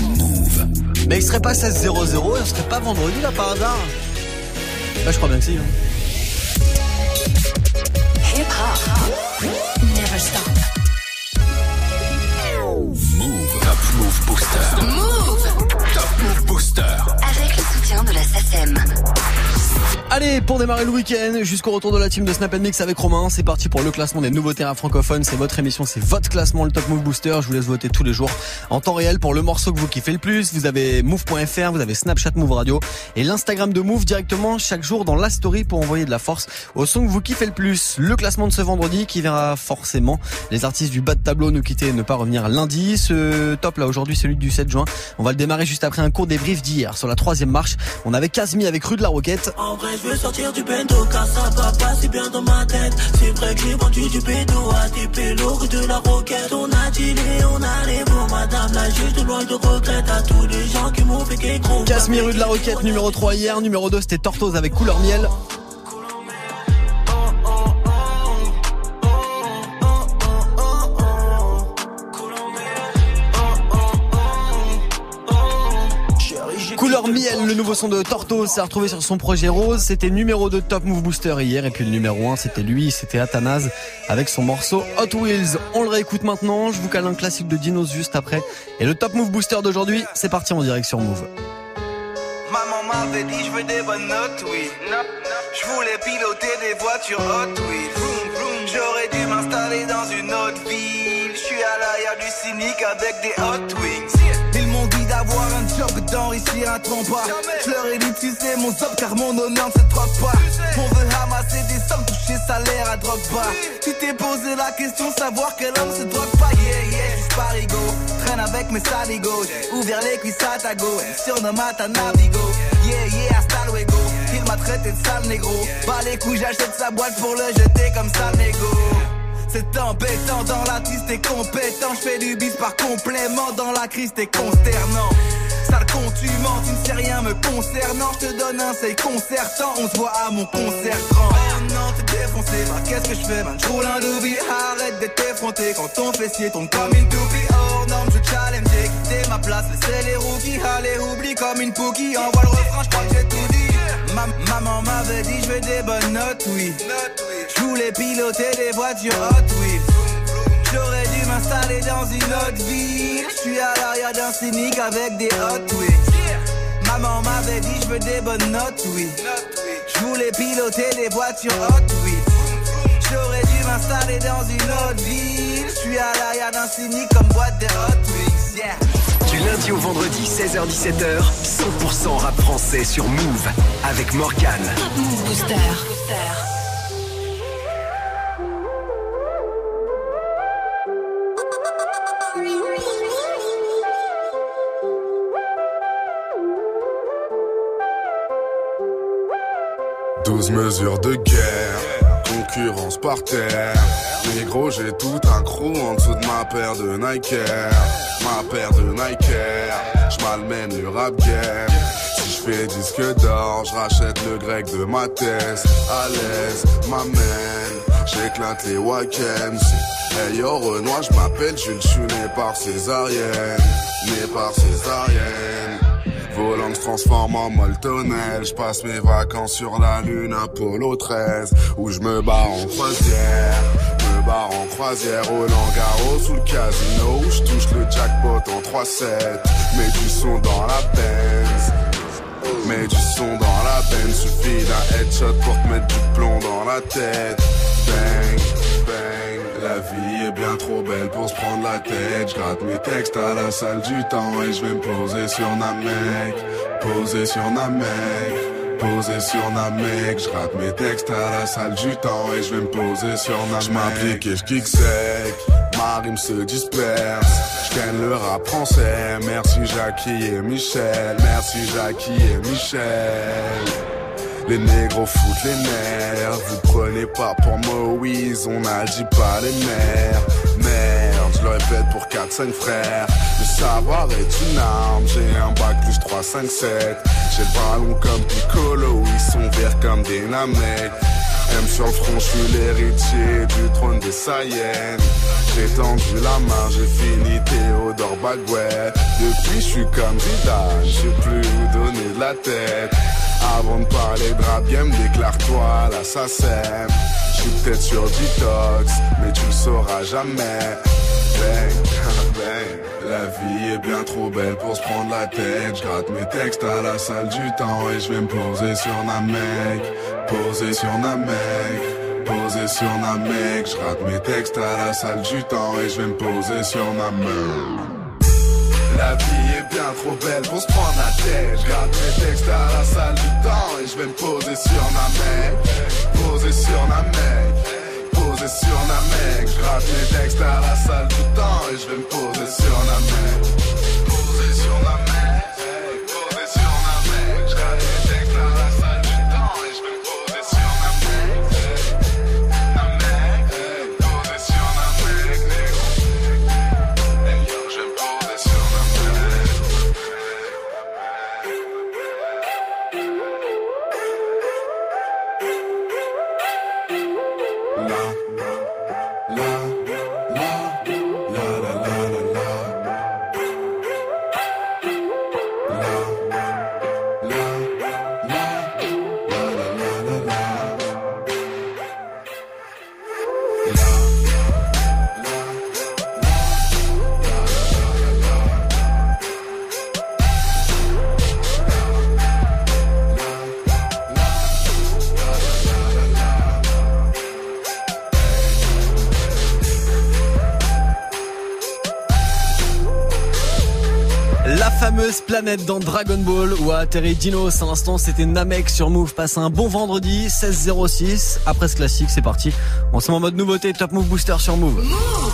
Move. Mais il serait pas 16-0-0 il serait pas vendredi là par hasard Bah je crois bien que si. Hein. Hip hop. Never stop. Move. Top Move Booster. Move. Top Move Booster. Avec le soutien de la SACEM. Allez, pour démarrer le week-end, jusqu'au retour de la team de Snap Mix avec Romain, c'est parti pour le classement des nouveaux terrains francophones. C'est votre émission, c'est votre classement, le Top Move Booster. Je vous laisse voter tous les jours en temps réel pour le morceau que vous kiffez le plus. Vous avez move.fr, vous avez Snapchat Move Radio et l'Instagram de Move directement chaque jour dans la story pour envoyer de la force au son que vous kiffez le plus. Le classement de ce vendredi qui verra forcément les artistes du bas de tableau nous quitter et ne pas revenir lundi. Ce top là aujourd'hui, celui du 7 juin. On va le démarrer juste après un court débrief d'hier. Sur la troisième marche, on avait Casmi avec Rue de la Roquette je veux sortir du bendo car ça va pas si bien dans ma tête. C'est vrai que j'ai vendu du pédo à des pélos de la roquette. On a dealé, on a les mots, madame la juste loin de regrette à tous les gens qui m'ont fait chose. Casimir rue de la Roquette, numéro 3 hier, numéro 2 c'était Tortoise avec couleur miel. Le nouveau son de Torto s'est retrouvé sur son projet Rose. C'était numéro 2 Top Move Booster hier. Et puis le numéro 1, c'était lui, c'était Athanase avec son morceau Hot Wheels. On le réécoute maintenant. Je vous cale un classique de Dinos juste après. Et le Top Move Booster d'aujourd'hui, c'est parti en direction Move. Maman m'avait dit je veux des bonnes notes, oui. Je voulais piloter des voitures Hot Wheels. J'aurais dû m'installer dans une autre ville. Je suis à l'arrière du cynique avec des Hot Wings Je leur ai dit, tu sais, mon job car mon honneur ne se troque pas. On veut ramasser des sommes, toucher salaire à drogue pas. Tu t'es posé la question, savoir quel homme se drogue pas. Yeah, yeah, juste parigo. Traîne avec mes saligos. Ouvert les cuisses à ta go. Surnomme à ta navigo. Yeah, yeah, hasta luego. Il m'a traité de sale négro. Bah les couilles, j'achète sa boîte pour le jeter comme ça, négo. C'est embêtant, dans la triste t'es compétent. Je fais du bis par complément, dans la crise t'es consternant. Sale con, tu mens, tu ne sais rien me concernant. Je te donne un seul concertant, on se voit à mon concert grand. Oh non, t'es défoncé, bah qu'est-ce que je fais, man? J'roule un doobie, arrête d'être effronté quand ton fessier tombe comme une toupie. Oh non, je challenge, j'ai quitté ma place, laissez les rookies, allez, oublie comme une pookie. Envoie le refrain, j'crois que j'ai tout dit. maman m'avait dit, je veux des bonnes notes, oui. Je voulais piloter des voitures Hot dû m'installer dans une autre ville. Je suis à l'arrière d'un cynique avec des Hot Wheels. Maman m'avait dit je veux des bonnes notes, oui. Je voulais piloter des voitures Hot Wheels. J'aurais dû m'installer dans une autre ville. Je suis à l'arrière d'un cynique comme boîte de Hot Wheels. Yeah. Du lundi au vendredi, 16h-17h, 100% rap français sur Move avec Morgan. Move Booster. 12 mesures de guerre, concurrence par terre. Négro, j'ai tout un crew en dessous de ma paire de Nike Ma paire de Nike j'malmène le rap game. Si je fais disque d'or, je rachète le grec de ma thèse. À l'aise, m'amène, j'éclate les week-ends. Hey yo Renoir, je Jules, je suis né par césarienne, né par césarienne. Volant se transforme en moltonnel. Je passe mes vacances sur la lune Apollo 13 où je me bats en croisière. Me barre en croisière au Langaro sous le casino où je touche le jackpot en 3-7. Mets du son dans la Benz. Mets du son dans la Benz. Suffit d'un headshot pour te mettre du plomb dans la tête. Bang, bang. La vie est bien trop belle pour se prendre la tête. Je gratte mes textes à la salle du temps et je vais me poser sur Namek. Poser sur Namek. Poser sur Namek. Je gratte mes textes à la salle du temps et je vais me poser sur Namek. Je m'applique et je kick sec. Ma rime se disperse. Je le rap français. Merci Jackie et Michel. Merci Jackie et Michel. Les négros foutent les nerfs, vous prenez pas pour Moïse, on dit pas les mères. Merde, je le répète pour 4-5 frères. Le savoir est une arme, j'ai un bac plus 3, 5, 7. J'ai le ballon comme Piccolo, ils sont verts comme des namettes. M sur le front, je suis l'héritier du trône des Saiyans. J'ai tendu la main, j'ai fini Théo Théodore Bagouet. Depuis, je suis comme Zidane, je sais plus où donner de la tête. Avant de parler de rap game, déclare-toi l'assassin. Je suis peut-être sur detox, mais tu le sauras jamais. La vie est bien trop belle pour se prendre la tête. Je gratte mes textes à la salle du temps et je vais me poser sur mec. Poser sur mec. Poser sur ma mec, je rate mes textes à la salle du temps et je vais me poser sur main. La vie est bien trop belle pour se prendre la tête. Je gratte mes textes à la salle du temps et je vais me poser sur ma mec. Poser sur ma mec. Poser sur ma mec. Je gratte mes textes à la salle du temps et je vais me poser sur ma mec. Poser sur ma mec. Planète dans Dragon Ball où a atterri Dinos. À l'instant, c'était Namek sur Move. Passe un bon vendredi, 16.06. Après ce classique, c'est parti. On se met en mode nouveauté, Top Move Booster sur Move.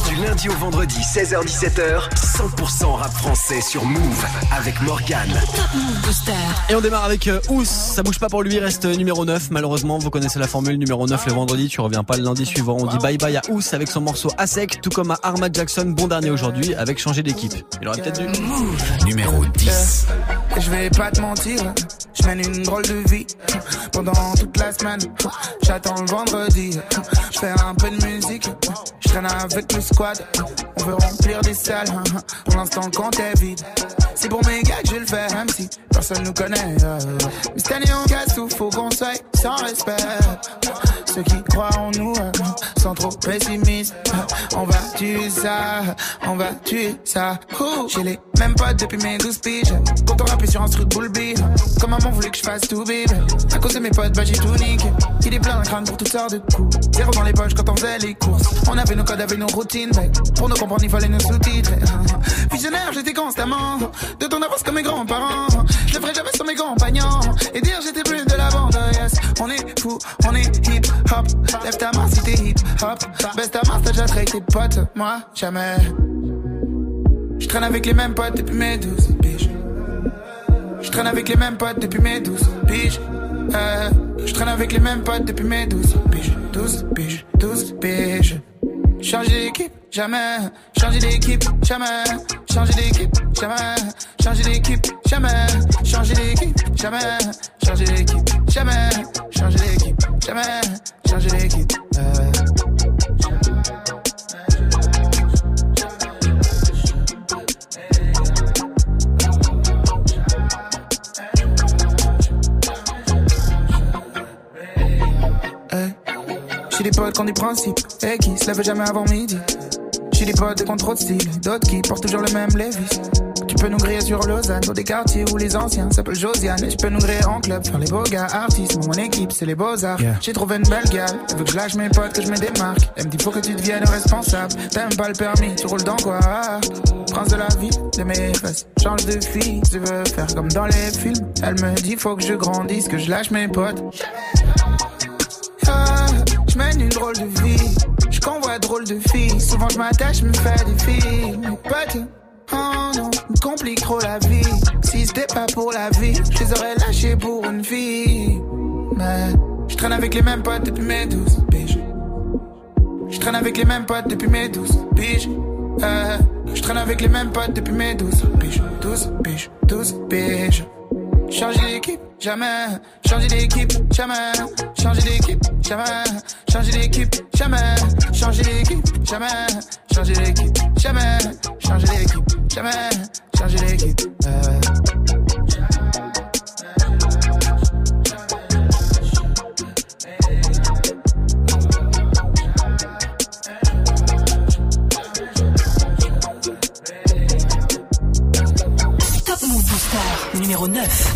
Du lundi au vendredi, 16h17h, 100% rap français sur Move avec Morgan. Top Move Booster. Et on démarre avec euh, Ous. Ça bouge pas pour lui, reste numéro 9. Malheureusement, vous connaissez la formule numéro 9 le vendredi. Tu reviens pas le lundi suivant. On dit bye bye à Ous avec son morceau à sec, tout comme à Armad Jackson, bon dernier aujourd'hui, avec changer d'équipe. Il aurait peut-être dû. Numéro 10. Je vais pas te mentir, je mène une drôle de vie pendant toute la semaine. J'attends le vendredi, je fais un peu de musique, je traîne avec le squad. On veut remplir des salles, pour l'instant le compte est vide. C'est pour mes gars que je le fais, même si personne nous connaît. Mais cette année on casse tout, faut qu'on soit sans respect. Ceux qui croient en nous sont trop pessimistes. On va tuer ça, on va tuer ça. J'ai les mêmes potes depuis mes 12 piges. Quand on rappelle sur un truc bull Comme maman voulait que je fasse tout bébé. À cause de mes potes, bah j'ai tout niqué. Il est plein crâne pour toutes sortes de coups. Zéro dans les poches quand on faisait les courses. On avait nos codes, avec nos routines. Pour nous comprendre, il fallait nos sous-titres. Visionnaire, j'étais constamment de ton avance comme mes grands-parents. Je le ferai jamais sur mes compagnons. Et dire j'étais plus de la bande. On est fou, on est hip hop. Lève ta main si t'es hip hop. Baisse ta main, t'as déjà traité de potes. Moi, jamais. Je traîne avec les mêmes potes depuis mes 12 piges. Je traîne avec les mêmes potes depuis mes 12 piges. Euh, je traîne avec les mêmes potes depuis mes 12 piges. 12 piges, 12 piges. Changer d'équipe, jamais. Changer d'équipe, jamais. Changer d'équipe, jamais. Changer d'équipe, jamais. Changer d'équipe, jamais. Changer d'équipe, jamais. Changer d'équipe, jamais. Changer d'équipe. Euh. J'ai des potes qui ont des principes et qui se lèvent jamais avant midi. J'ai des potes qui ont trop de style, d'autres qui portent toujours le même Levis. Tu peux nous griller sur Lausanne, dans des quartiers où les anciens s'appellent Josiane. Et je peux nous griller en club, faire les beaux gars, artistes. Mon équipe, c'est les beaux-arts. J'ai trouvé une belle gale, elle veut que je lâche mes potes, que je me démarque. Elle me dit faut que tu deviennes responsable. T'aimes pas le permis, tu roules dans quoi? Prince de la vie, de mes fesses. Change de fille, tu veux faire comme dans les films. Elle me dit faut que je grandisse, que je lâche mes potes. Je mène une drôle de vie. Je convois drôle de filles. Souvent je m'attache, me fais des filles. Potes, oh non, me complique trop la vie. Si c'était pas pour la vie, je les aurais lâchés pour une fille. Mais je traîne avec les mêmes potes depuis mes 12 piges. Je traîne avec les mêmes potes depuis mes 12 piges. Euh, je traîne avec les mêmes potes depuis mes 12 piges. 12 piges, 12 piges. Changer d'équipe, jamais. Changer d'équipe, jamais. Changer d'équipe, jamais. Changer d'équipe, jamais. Changer d'équipe, jamais. Changer d'équipe, jamais. Changer d'équipe, jamais changer Booster numéro 9.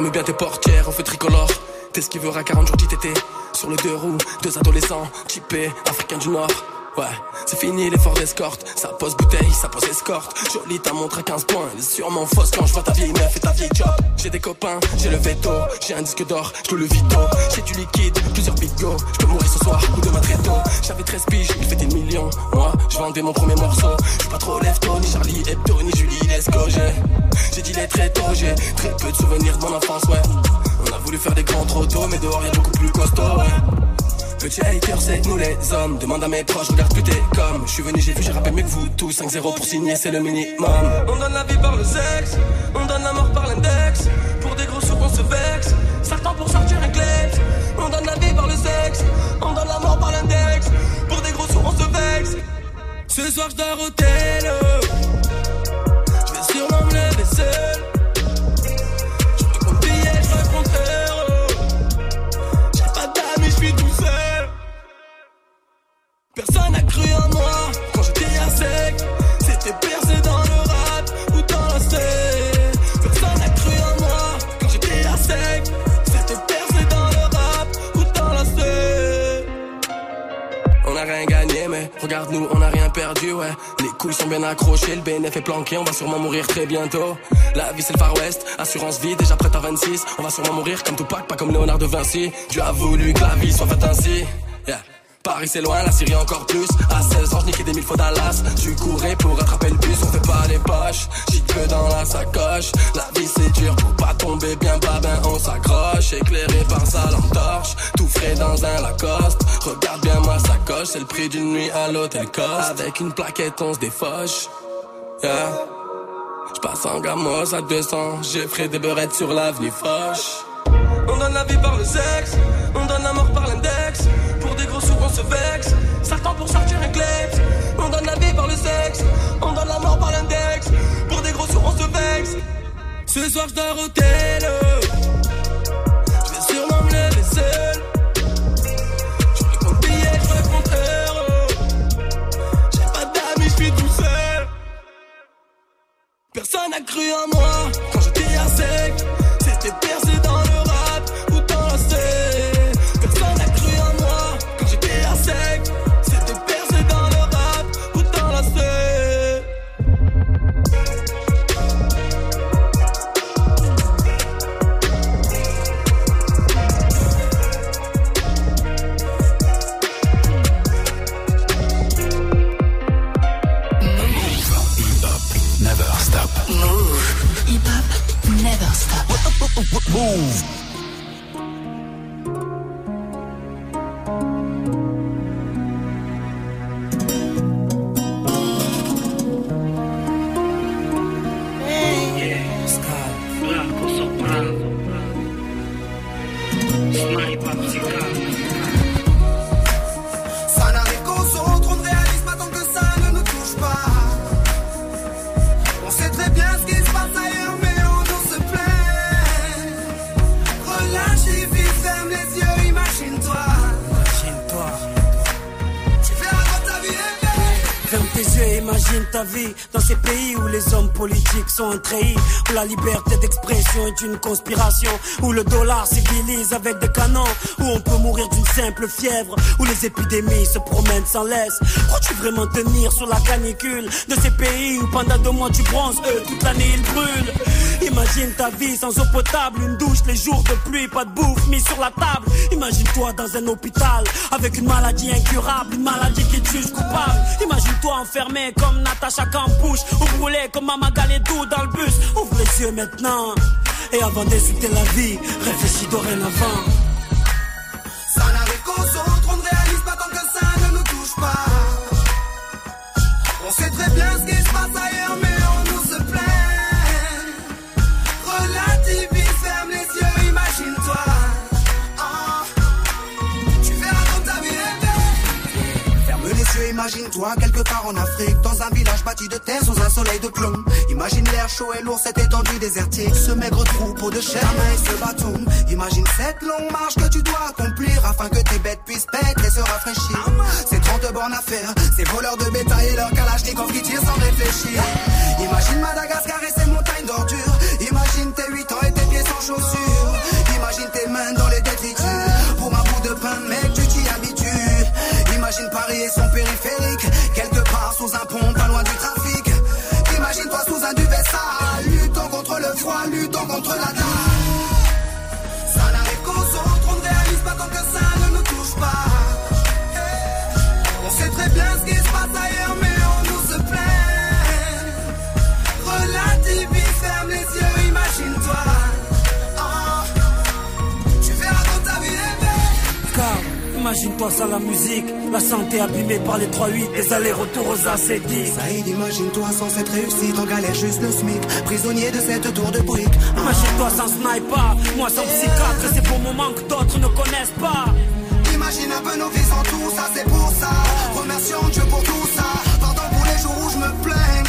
Ferme bien tes portières au feu tricolore. T'es ce qui veut à 40 jours d'ITT. Sur le deux roues, deux adolescents, typés, africains du Nord. Ouais, c'est fini l'effort d'escorte. Ça pose bouteille, ça pose escorte. Jolie ta montre à 15 points. Elle est sûrement fausse quand je vois ta vieille meuf et ta vieille job. J'ai des copains, j'ai le veto. J'ai un disque d'or, je le vito. J'ai du liquide, plusieurs bigots. Je peux mourir ce soir ou demain très tôt. J'avais 13 piges, il fait des millions. Moi, je vendais mon premier morceau. Je pas trop lève ni Charlie Hebdo, ni Julie Lesco. J'ai dit les très tôt, j'ai très peu de souvenirs de mon enfance, ouais. On a voulu faire des grands trop tôt, mais dehors y'a beaucoup plus costaud, ouais. Petit hater, c'est nous les hommes. Demande à mes proches, regarde plus t'es comme. Je suis venu, j'ai vu, j'ai rappelé mieux que vous tous. 5-0 pour signer, c'est le minimum. On donne la vie par le sexe, on donne la mort par l'index. Pour des gros sous, on se vexe. Certains pour sortir un clé. On donne la vie par le sexe, on donne la mort par l'index. Pour des gros sous, on se vexe. Ce soir, je dors au. Je vais sûrement me lever Les couilles sont bien accrochées, le BNF est planqué, on va sûrement mourir très bientôt. La vie c'est le Far West, assurance vie, déjà prête à 26. On va sûrement mourir comme Tupac, pas comme Léonard de Vinci. Dieu a voulu que la vie soit faite ainsi. Paris c'est loin, la Syrie encore plus. À 16 ans, je des mille fois Dallas. Tu courais pour rattraper le bus, on fait pas les poches. J'y que dans la sacoche. La vie c'est dur pour pas tomber bien bas, ben on s'accroche. Éclairé par sa lampe torche, tout frais dans un Lacoste. Regarde bien ma sacoche, c'est le prix d'une nuit à l'hôtel Coste. Avec une plaquette, on se défoche. Yeah. J'passe en gamos à 200, j'ai frais des beurrettes sur l'avenue Foch. On donne la vie par le sexe, on donne la mort par l'index. Ce soir, je dors au tel. Je vais sûrement me lever seul. Je compte billets, je heureux. J'ai pas d'amis, je suis tout seul. Personne n'a cru en moi quand j'étais à sec. C'était percé dans ces pays où les hommes politiques sont trahis, où la liberté d'expression est une conspiration, où le dollar civilise avec des canons, où on peut mourir d'une simple fièvre, où les épidémies se promènent sans laisse. Crois-tu vraiment tenir sur la canicule de ces pays où pendant deux mois tu bronzes, eux toute l'année ils brûlent? Imagine ta vie sans eau potable, une douche les jours de pluie, pas de bouffe mise sur la table. Imagine-toi dans un hôpital avec une maladie incurable, une maladie qui te coupable. Imagine-toi enfermé comme Natacha Campouche ou brûlé comme Mama Galedou dans le bus. Ouvre les yeux maintenant et avant d'insulter la vie, réfléchis dorénavant. Imagine-toi quelque part en Afrique, dans un village bâti de terre sous un soleil de plomb. Imagine l'air chaud et lourd, cette étendue désertique, ce maigre troupeau de chair, et ce bâton. Imagine cette longue marche que tu dois accomplir afin que tes bêtes puissent paître et se rafraîchir. Ces 30 bornes à faire, ces voleurs de bétail et leurs kalachnikov qui tirent sans réfléchir. Imagine Madagascar et ses montagnes d'ordures. Imagine tes 8 ans et tes pieds sans chaussures. Imagine tes mains dans les froid, luttons contre la dalle. Imagine-toi ça la musique, la santé abîmée par les 3-8, les allers-retours aux acédiques. Saïd, imagine-toi sans cette réussite, en galère juste le SMIC, prisonnier de cette tour de briques. Imagine-toi sans sniper, moi sans psychiatre, et c'est pour moment que d'autres ne connaissent pas. Imagine un peu nos vies sans tout ça, c'est pour ça. Remercions Dieu pour tout ça. Pardon pour les jours où je me plains,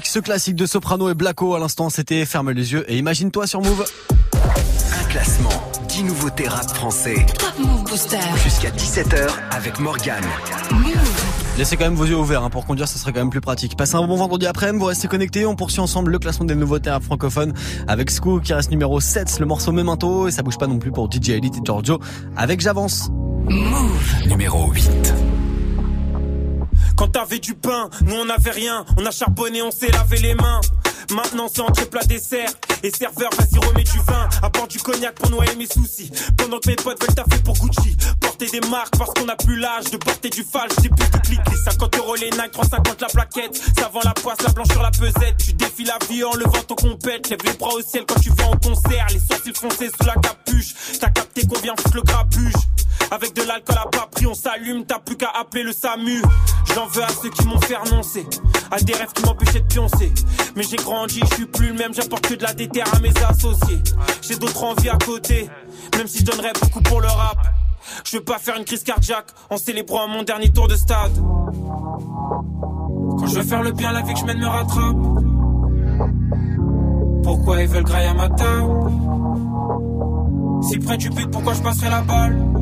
ce classique de Soprano et Blacko à l'instant, c'était Ferme les yeux et imagine-toi sur Move. Un classement, 10 nouveautés rap français. Top Move Booster. Jusqu'à 17h avec Morgane. Laissez quand même vos yeux ouverts hein, pour conduire, ça serait quand même plus pratique. Passez un bon vendredi après-midi, vous restez connectés, on poursuit ensemble le classement des nouveautés rap francophones avec Sco qui reste numéro 7, le morceau Memento et ça bouge pas non plus pour DJ Elite et Giorgio avec J'avance. Numéro 8. Quand t'avais du pain, nous on avait rien. On a charbonné, on s'est lavé les mains. Maintenant c'est entre plat dessert Et serveur, vas-y remets du vin. Apporte du cognac pour noyer mes soucis. Pendant que mes potes veulent taffer pour Gucci. Porter des marques parce qu'on a plus l'âge De porter du falche, j'ai plus de Les 50 euros les Nike, 350 la plaquette. Ça vend la poisse, la blanche sur la pesette. Tu défies la vie en levant ton compète. Lève les bras au ciel quand tu vas en concert. Les sourcils foncés sous la capuche. T'as capté qu'on vient le grabuge avec de l'alcool à pas pris, on s'allume, t'as plus qu'à appeler le SAMU. J'en veux à ceux qui m'ont fait renoncer, à des rêves qui m'empêchaient de pioncer. Mais j'ai grandi, je suis plus le même, j'apporte que de la déterre à mes associés. J'ai d'autres envies à côté, même si je donnerais beaucoup pour le rap. Je veux pas faire une crise cardiaque en célébrant mon dernier tour de stade. Quand je veux faire le bien, la vie que je mène me rattrape. Pourquoi ils veulent grailler à ma table? Si près du but, pourquoi je passerai la balle?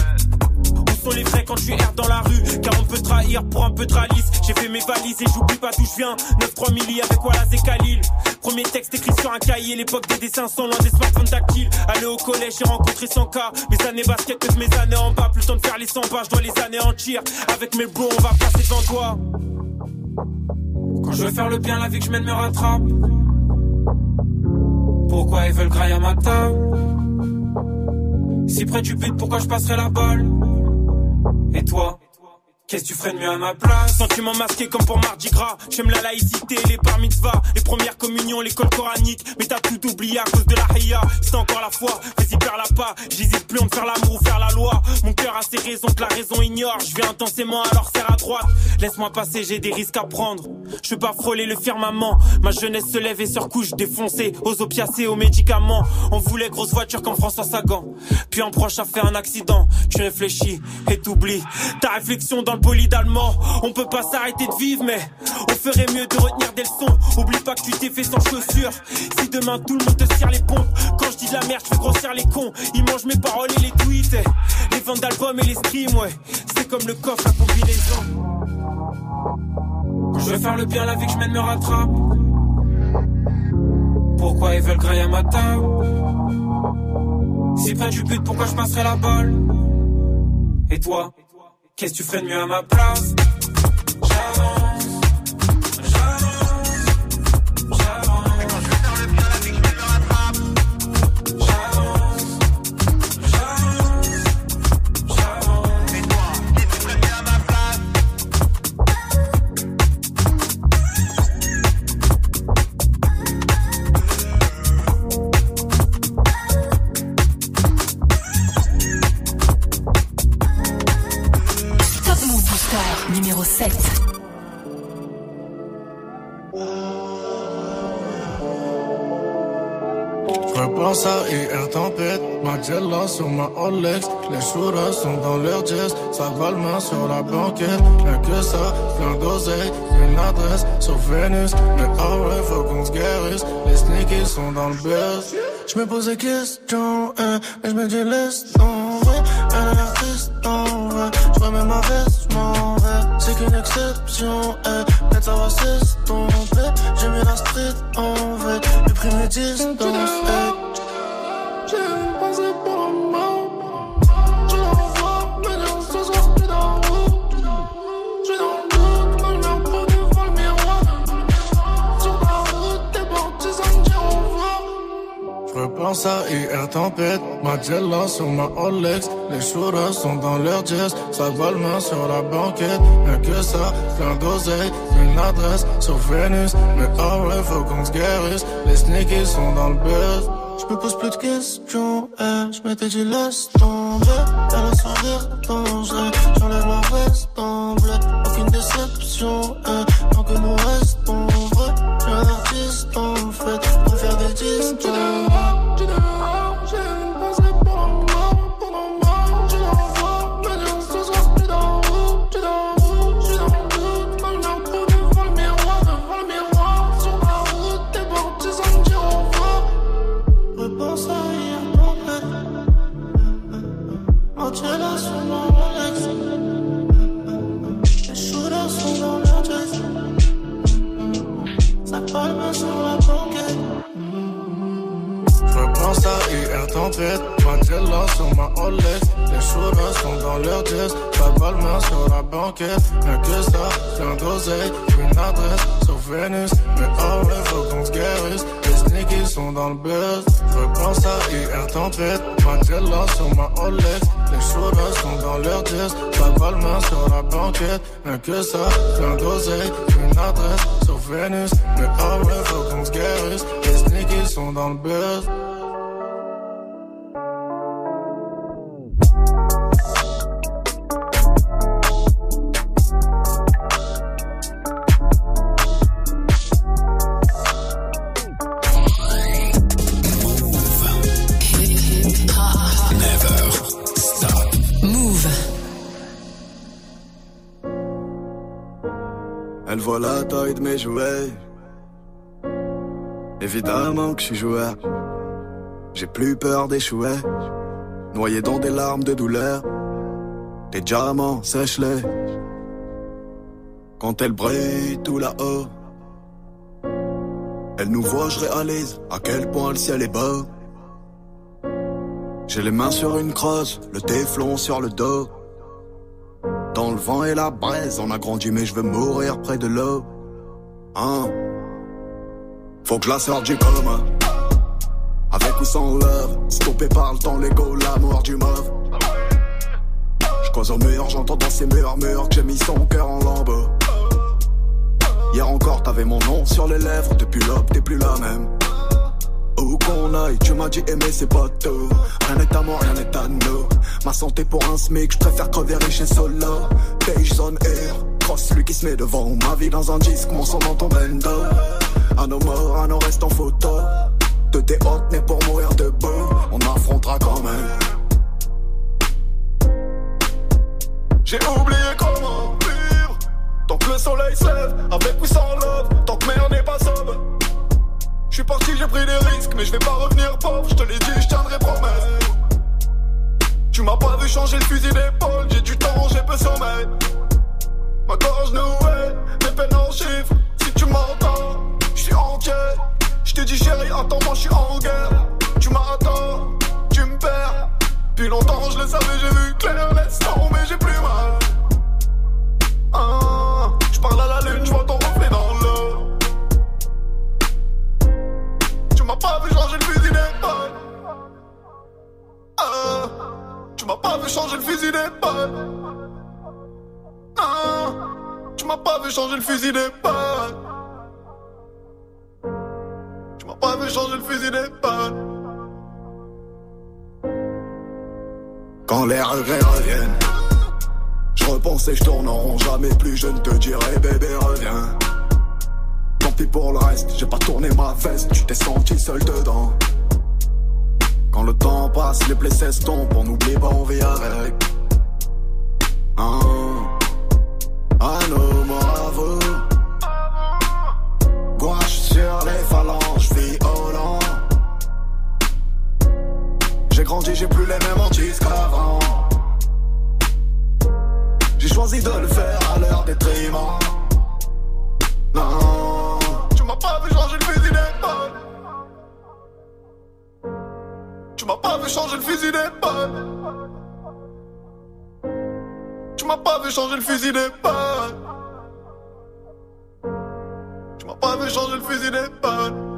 sont les vrais quand tu erres dans la rue Car on peut trahir pour un peu de ralice. J'ai fait mes valises et j'oublie pas d'où je viens. 9-3 milli avec Wallace et Khalil. Premier texte écrit sur un cahier. L'époque des dessins sont loin des smartphones tactiles. Aller au collège, j'ai rencontré 100 cas. Mes années basket, que mes années en bas. Plus le temps de faire les 100 pas, je dois les anéantir. Avec mes bros, on va passer devant toi. Quand je veux faire le bien, la vie que je mène me rattrape. Pourquoi ils veulent grailler à ma table? Si près du but, pourquoi je passerai la balle? Et toi, Qu'est-ce que tu ferais de mieux à ma place Sentiment masqué comme pour Mardi Gras. J'aime la laïcité, les bar mitzvahs, les premières communions, l'école coranique. Mais t'as tout oublié à cause de la haïa. C'est encore la foi, vas-y perds la pas. J'hésite plus entre faire l'amour ou faire la loi. Mon cœur a ses raisons que la raison ignore. Je vais intensément alors serre à droite. Laisse-moi passer, j'ai des risques à prendre. Je veux pas frôler le firmament. Ma jeunesse se lève et se recouche défoncée. Aux opiacés, aux médicaments. On voulait grosse voiture comme François Sagan. Puis un proche a fait un accident. Tu réfléchis et t'oublies. Ta réflexion dans le bolide allemand. On peut pas s'arrêter de vivre, mais on ferait mieux de retenir des leçons. Oublie pas que tu t'es fait sans chaussures. Si demain tout le monde te tire les pompes, quand je dis de la merde, je fais grossir les cons. Ils mangent mes paroles et les tweets. Les ventes d'albums et les streams, ouais. C'est comme le coffre à combinaison. Quand je veux faire le bien, la vie que je mène me rattrape. Pourquoi ils veulent grailler à ma table? Si près du but, pourquoi je passerai la balle? Et toi? Qu'est-ce que tu ferais de mieux à ma place? Sur ma Les shooters sont dans leur jazz, ça va le main sur la banquette. Rien que ça, plein d'oseille, une adresse sur Vénus. Mais ah ouais, faut qu'on se guérisse, les sneakies sont dans le buzz. Je me pose des questions, hein, mais je me dis laisse tomber. Elle est artiste en vrai, je remets ma veste, je c'est qu'une exception, eh. Peut-être ça va s'estomper. J'ai mis la street en vrai, j'ai pris mes distances, eh. J'ai passé pour J'repense à IR tempête, ma Jella sur ma Olex. Les shooters sont dans leur jazz, ça va main sur la banquette. Rien que ça, plein d'oseille, une adresse sur Vénus. Mais ah ouais, faut qu'on se guérisse, les sneakies sont dans le buzz. Je me pose plus de questions, eh, je m'étais dit laisse tomber. Elle a sourire dangereux, j'enlève la veste en bleu. Aucune déception, eh, tant que nous restons que ça, plein d'oseille, une adresse sur Vénus. Mais oh ouais, faut qu'on se guérisse. Les sneakies sont dans le buzz. J'ai plus peur d'échouer. Noyé dans des larmes de douleur. Des diamants, sèche-les. Quand elle brille tout là-haut. Elle nous voit, je réalise à quel point le ciel est beau. J'ai les mains sur une crosse, le téflon sur le dos. Dans le vent et la braise, on a grandi mais je veux mourir près de l'eau. Hein? Faut que je la sorte du coma. Avec ou sans love, stoppé par le temps, l'ego, l'amour du mauve. Fois au meilleur, j'entends dans ses murmures que j'ai mis son cœur en lambeaux. Hier encore, t'avais mon nom sur les lèvres, depuis l'aube, t'es plus la même. Où qu'on aille, tu m'as dit aimer c'est pas tout. Rien n'est à moi, rien n'est à nous. Ma santé pour un SMIC, je préfère crever riche et solo. Beige zone air, cross celui qui se met devant. Ma vie dans un disque, mon son dans ton bendo. À nos morts, à nos restes en photo. De tes hôtes nés pour mourir debout. On affrontera quand même. J'ai oublié comment vivre. Tant que le soleil se lève, avec ou sans love. Tant que merde n'est pas sobre. Je suis parti, j'ai pris des risques, mais je vais pas revenir pauvre. Je te l'ai dit, je tiendrai promesse. Tu m'as pas vu changer le fusil d'épaule, j'ai du temps, j'ai peu sommeil. Ma gorge nouée, mes peines en chiffres. Si tu m'entends, suis. Je te dis chérie, attends-moi, je suis en guerre. Tu m'attends, tu me perds. Depuis longtemps, je le savais, j'ai vu clair. Laisse tomber, j'ai plus mal. Ah, je parle à la lune, je vois ton reflet dans l'eau. Tu m'as pas vu changer le fusil d'épaule. Ah, tu m'as pas vu changer le fusil d'épaule. Ah, tu m'as pas vu changer le fusil d'épaule. Pas changer fusil d'épaule. Quand les regrets reviennent, je repense et je tourne en rond. Jamais plus je ne te dirai, bébé, reviens. Tant pis pour le reste, j'ai pas tourné ma veste, tu t'es senti seul dedans. Quand le temps passe, les plaies s'estompent, on n'oublie pas, on vit avec. Hein. J'ai plus les mêmes antis qu'avant. J'ai choisi de le faire à l'heure des triments. Non, tu m'as pas vu changer le fusil d'épaule. Tu m'as pas vu changer le fusil d'épaule. Tu m'as pas vu changer le fusil d'épaule. Tu m'as pas vu changer le fusil d'épaule.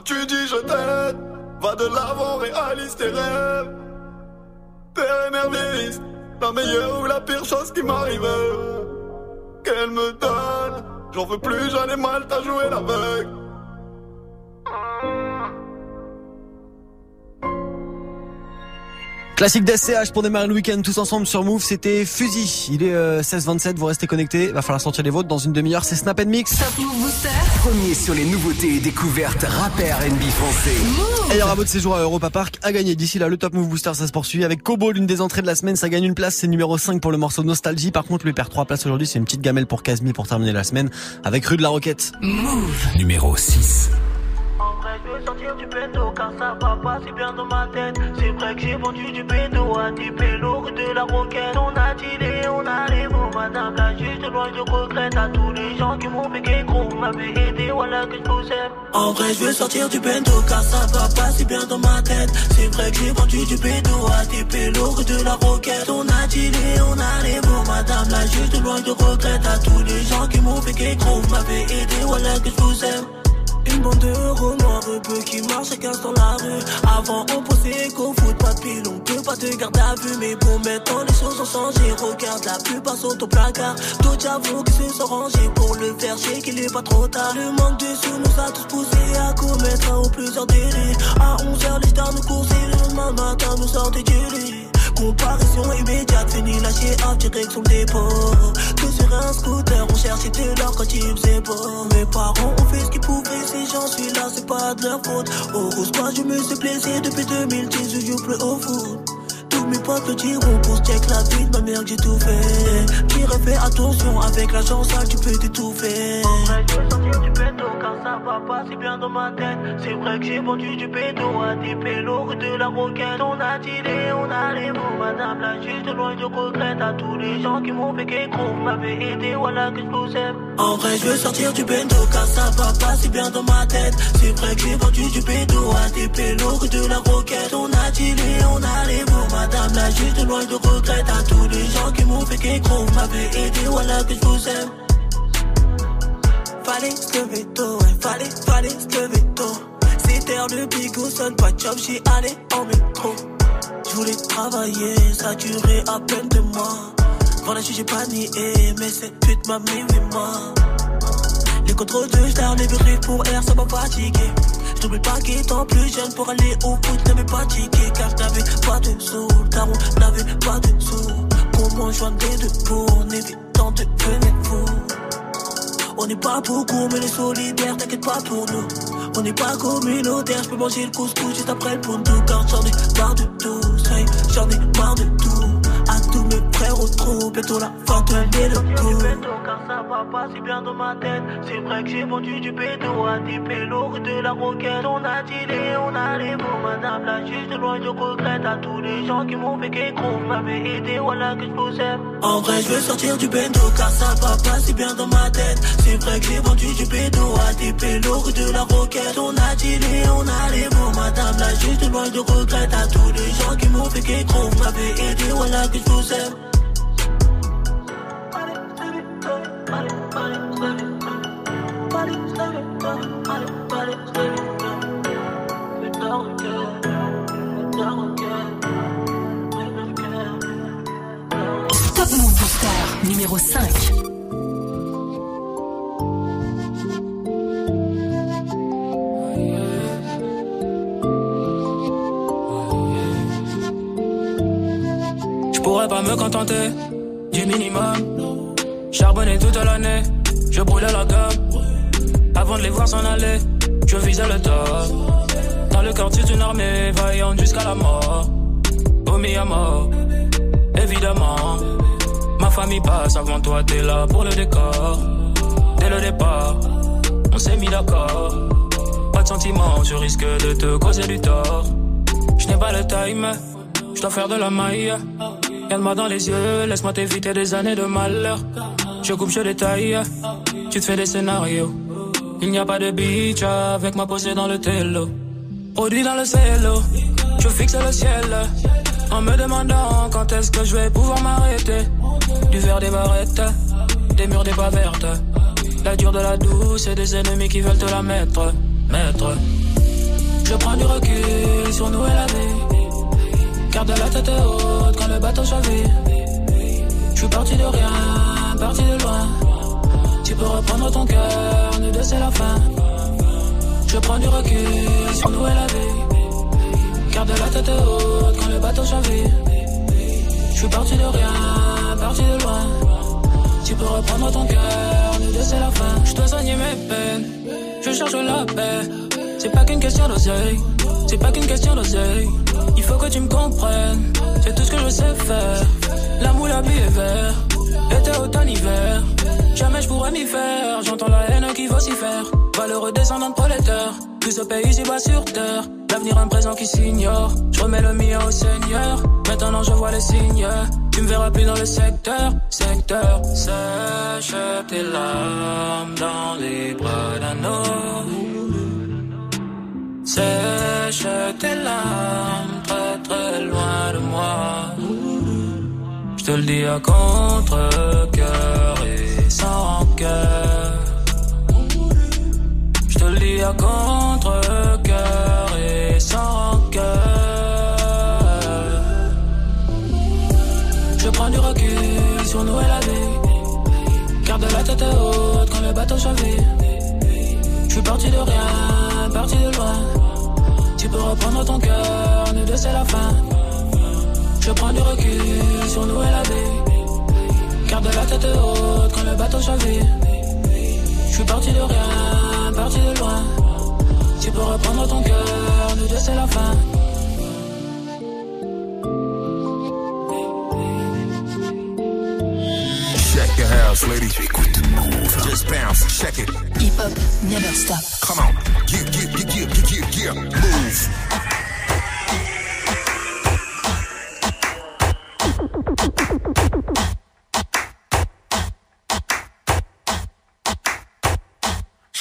M'as-tu dit je t'aide Va de l'avant, réalise tes rêves. Père émerveilliste, la meilleure ou la pire chose qui m'arrive. Qu'elle me donne, j'en veux plus, j'en ai mal, t'as joué l'aveugle. Classique d'SCH pour démarrer le week-end tous ensemble sur Move, c'était Fusil. Il est euh, 16-27, vous restez connectés, va falloir sortir les vôtres dans une demi-heure, c'est Snap Mix. Top Move Booster. Premier sur les nouveautés et découvertes rappeurs NB français. Et il y aura votre séjour à Europa Park à gagner. D'ici là, le Top Move Booster, ça se poursuit avec Kobo, l'une des entrées de la semaine. Ça gagne une place, c'est numéro 5 pour le morceau Nostalgie. Par contre, lui perd 3 places aujourd'hui. C'est une petite gamelle pour Casmi pour terminer la semaine avec Rue de la Roquette. Move. Numéro 6. Veux sortir du pédo car ça va pas si bien dans ma tête. C'est vrai que j'ai vendu du pédo à des pélos de la roquette. On a dealé, on a les mots, madame la juste loin je regrette à tous les gens qui m'ont qu'un gros. M'avaient aidé, voilà que je aime. En vrai, je veux sortir du pédo car ça va pas si bien dans ma tête. C'est vrai que j'ai vendu du pédo à des pélos de la roquette. On a dealé, on a les mots, madame la juste loin je regrette à tous les gens qui m'ont qu'un gros. M'avaient aidé, voilà que je vous aime. Une bande de noirs peu qui marchent chacun dans la rue. Avant, on pensait qu'au foot, pas de pilon, que pas de garde à vue. Mais bon, maintenant les choses ont changé. Regarde, la plupart sont au placard. D'autres j'avoue qu'ils se sont rangés pour le faire, je qu'il est pas trop tard. Le manque de sous nous a tous poussés à commettre un ou plusieurs délits. À 11h, les stars nous coursaient, le lendemain matin nous sortaient du lit. Comparaison immédiate, fini lâché en direction le dépôt. Tout sur un scooter, on cherchait de l'or quand il faisait beau. Mes parents ont fait ce qu'ils pouvaient, si j'en suis là, c'est pas de leur faute. Au rose, moi je me suis blessé depuis 2010, je joue plus au foot. Mes potes le diront pour check la vie de ma mère j'ai tout fait. Qui fait attention avec la chance, tu peux t'étouffer. En je veux sortir du béto car ça va pas si bien dans ma tête. C'est vrai que j'ai vendu du béto à des pélos de la roquette. On a tiré, on a les mots, madame la juste loin de regrette à tous les gens qui m'ont fait qu'écrou. M'avaient aidé, voilà que je vous aime. En vrai, je veux sortir du bendo car ça va pas si bien dans ma tête. C'est vrai que j'ai vendu du bédo à des pélos de la roquette. On a tiré, on a les mots, madame la juste loin de regrette à tous les gens qui m'ont fait qu'écrou. M'avaient aidé, voilà que je vous aime. Fallait se lever tôt, ouais, fallait, fallait se lever tôt. C'était le bigou, sonne pas de job, j'y allé en métro. Je voulais travailler, ça durait à peine deux mois. Voilà, j'ai pas nié, mais cette pute m'a mis oui, moi. Les contrôles de star, les pour air, ça m'a fatigué. J'oublie pas qu'étant plus jeune pour aller au foot, n'avais pas ticket, car j'avais pas de sous. Daron n'avait pas de sous. Comment joindre les deux pour en évitant de venir fou? On n'est pas beaucoup, mais les solidaires, t'inquiète pas pour nous. On n'est pas communautaire, je peux manger le couscous juste après le tout Car j'en ai marre de tout, j'en ai marre de tout. Tous mes frères au trou, bientôt la fin de coup. Car ça va pas si bien dans ma tête. C'est vrai que j'ai vendu du bédo à des pélos de la roquette. On a dealé, on a les mots, madame la juste loin, je regrette à tous les gens qui m'ont fait qu'écrou. M'avaient aidé, voilà que je vous aime. En vrai, je veux sortir du bendo car ça va pas si bien dans ma tête. C'est vrai que j'ai vendu du bédo à des pélos de la roquette. On a dealé, on a les mots, madame la juste loin, je regrette à tous les gens qui m'ont fait qu'écrou. M'avaient aidé, voilà que je vous aime. Top Move Booster numéro 5. Pourrais pas me contenter du minimum. Charbonner toute l'année, je brûlais la gomme. Avant de les voir s'en aller, je visais le top. Dans le quartier d'une armée, vaillante jusqu'à la mort. Au à mort, évidemment. Ma famille passe avant toi, t'es là pour le décor. Dès le départ, on s'est mis d'accord. Pas de sentiments, je risque de te causer du tort. Je n'ai pas le time, je dois faire de la maille. Regarde-moi dans les yeux, laisse-moi t'éviter des années de malheur. Je coupe, je détaille, tu te fais des scénarios. Il n'y a pas de beach avec moi posé dans le télo. Produit dans le cello, je fixe le ciel. En me demandant quand est-ce que je vais pouvoir m'arrêter. Du verre des barrettes, des murs des pas vertes. La dure de la douce et des ennemis qui veulent te la mettre. Mettre. Je prends du recul sur nous et. Garde la tête haute quand le bateau chavire. Je suis parti de rien, parti de loin. Tu peux reprendre ton cœur, nous deux c'est la fin. Je prends du recul sur nous et la vie. Garde la tête haute quand le bateau chavire. Je suis parti de rien, parti de loin. Tu peux reprendre ton cœur, nous deux c'est la fin. Je dois soigner mes peines, je cherche la paix. C'est pas qu'une question d'oseille, c'est pas qu'une question d'oseille. Il faut que tu me comprennes, c'est tout ce que je sais faire. La vie est vert, été, automne, hiver. Jamais je pourrais m'y faire, j'entends la haine qui vocifère. Valeureux descendant de prolétaire, tout ce pays s'y bat sur terre. L'avenir, un présent qui s'ignore. Je remets le mien au Seigneur. Maintenant, je vois les signes. Tu me verras plus dans le secteur. Secteur, sèche tes larmes dans les bras d'un homme. Sèche tes larmes très très loin de moi. Je te le dis à contre-cœur et sans rancœur. Je te le dis à contre-cœur et sans rancœur. Je prends du recul sur nous et la vie. Garde la tête haute quand le bateau chavire. Je suis parti de rien, parti de loin peux reprendre ton cœur, nous deux c'est la fin. Je prends du recul sur nous et la vie. Garde la tête haute quand le bateau chavire. Je suis parti de rien, parti de loin. Tu peux reprendre ton cœur, nous deux c'est la fin. Check your house, lady. Just bounce, check it. Hip hop, never stop. Come on. Yeah, yeah, yeah, yeah, yeah, yeah. Move.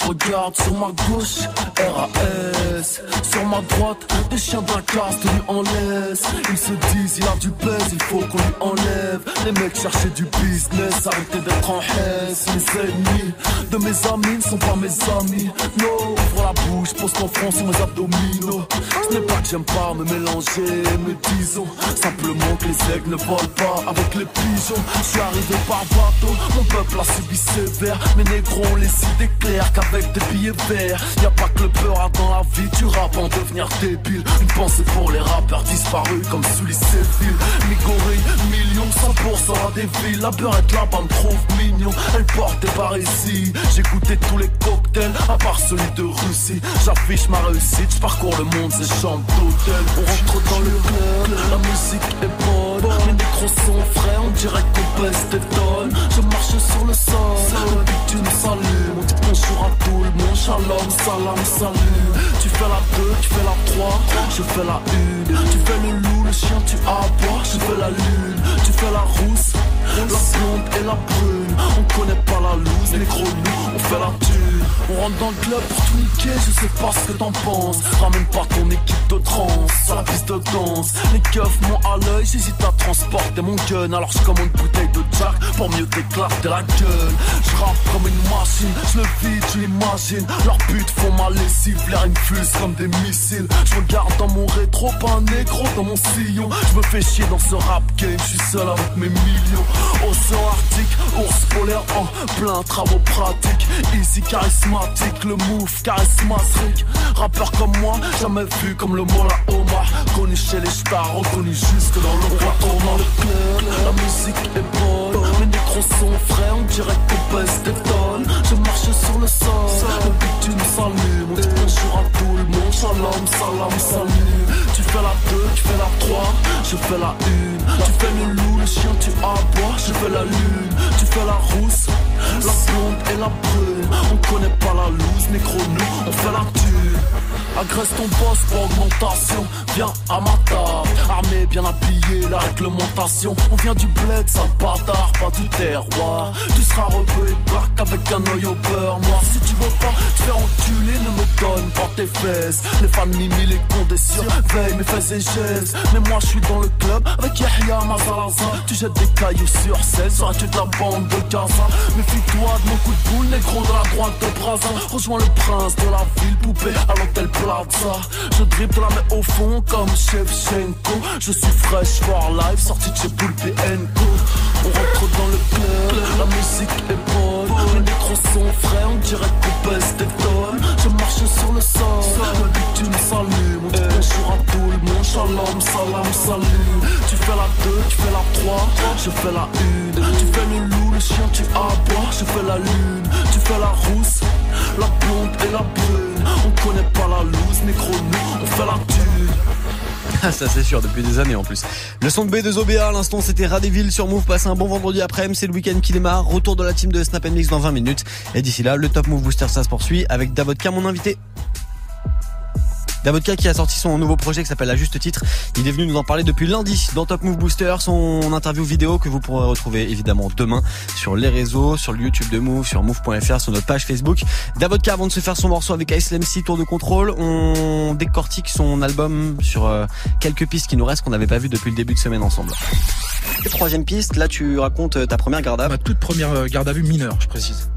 regarde sur ma gauche, RAS Sur ma droite, des chiens d'un casse tenus en laisse. Ils se disent il a du pèse, il faut qu'on lui enlève. Les mecs cherchaient du business, arrêtez d'être en haisse. Les ennemis de mes amis ne sont pas mes amis. Non, ouvre la bouche, pose ton front sur mes abdominaux. Ce n'est pas que j'aime pas me mélanger, mais disons Simplement que les aigles ne volent pas avec les pigeons. Je suis arrivé par bateau, mon peuple a subi sévère. Mes négros ont les idées claires qu'avec des billets verts. Y a pas que le peur dans la vie, tu rappes en devenir débile. Une pensée pour les rappeurs disparus comme sous les Séville. Migoré, millions, 100% à des villes. La beurette là-bas me trouve mignon. Elle porte des barésies. J'ai goûté tous les cocktails, à part celui de Russie. J'affiche ma réussite, je parcours le monde, c'est chambre d'hôtel. On rentre dans le club, la musique est bonne. Les micros sont frais, on dirait qu'on pèse des tonnes. Je marche sur le sol, le bitume s'allume. On dit bonjour à tout le monde, shalom, salam, salut. Tu fais la 2, tu fais la 3, je fais la 1. Tu fais le loup, le chien, tu aboies, je fais la lune. Tu fais la rousse, la blonde et la brune. On connaît pas la loose, les gros nous, on fait la thune. On rentre dans le club pour tout niquer, je sais pas ce que t'en penses. Ramène pas ton équipe de trance, à la piste de danse. Les keufs m'ont à l'œil, j'hésite à transporter mon gun. Alors je commande une bouteille de Jack pour mieux t'éclater la gueule. Je rappe comme une machine, je le vide, je l'imagine. Leurs buts font ma lessive, l'air me fuse comme des missiles. Je regarde dans mon rétro, pas un négro dans mon sillon. Je me fais chier dans ce rap game, je suis seul avec mes millions. Océan Arctique, ours polaire en plein travaux pratiques. Easy charismatique, le move charismatique. Rappeur comme moi, jamais vu comme le Mola Omar. Connu chez les stars, reconnu juste dans le retour dans le club. La musique est bonne, mes micros sont frais, on dirait qu'on pèse des tonnes. Je marche sur le sol, le bitume s'allume. On dit bonjour à tout le monde, shalom, salam, salut. Tu fais la 2, tu fais la 3, je fais la 1. Tu fais le loup, le chien, tu aboies, je fais la lune. Tu fais la rousse, la blonde et la brune. On connaît pas la loose, négro, nous, on fait la thune. Agresse ton boss pour augmentation, viens à ma table Armé, bien habillé, la réglementation On vient du bled, sale bâtard, pas du terroir Tu seras rebeu et braque avec un œil au beurre noir Si tu veux pas te faire enculer, ne me donne pas tes fesses Les mimi, les condés surveillent mes fesses et gestes Mais moi je suis dans le club avec Yahya Tu jettes des cailloux sur scène, seras-tu de la bande de Gaza Méfie-toi de mon coup de boule, négro de la droite de Brazza Rejoins le prince de la ville, poupée à l'hôtel Plaza. Je dribble la main au fond comme Shevchenko. Je suis fresh for life, sorti de chez Poulpe Co On rentre dans le club, la musique est bonne. Les micros sont frais, on dirait qu'on pèse des tonnes. Je marche sur le sol, le bitume s'allume On dit bonjour à tout le monde, shalom, salam, salut. Tu fais la 2, tu fais la 3, je fais la 1 Tu fais le loup, le chien, tu aboies, je fais la lune Tu fais la rousse, la blonde et la brune on connaît pas la loose, négro, nous, on fait la thune. Ah, ça c'est sûr, depuis des années en plus. Le son de B2OBA à l'instant c'était Radéville sur Move. Passez un bon vendredi après-midi, c'est le week-end qui démarre. Retour de la team de Snap Mix dans 20 minutes. Et d'ici là, le Top Move Booster ça se poursuit avec Davodka, mon invité. Davodka qui a sorti son nouveau projet qui s'appelle À Juste Titre. Il est venu nous en parler depuis lundi dans Top Move Booster. Son interview vidéo que vous pourrez retrouver évidemment demain sur les réseaux, sur le YouTube de Move, sur Move.fr, sur notre page Facebook. Davodka avant de se faire son morceau avec ASLMC Tour de Contrôle, on décortique son album sur euh, quelques pistes qui nous restent qu'on n'avait pas vu depuis le début de semaine ensemble. Troisième piste, là tu racontes euh, ta première garde à vue. Ma toute première euh, garde à vue mineure, je précise.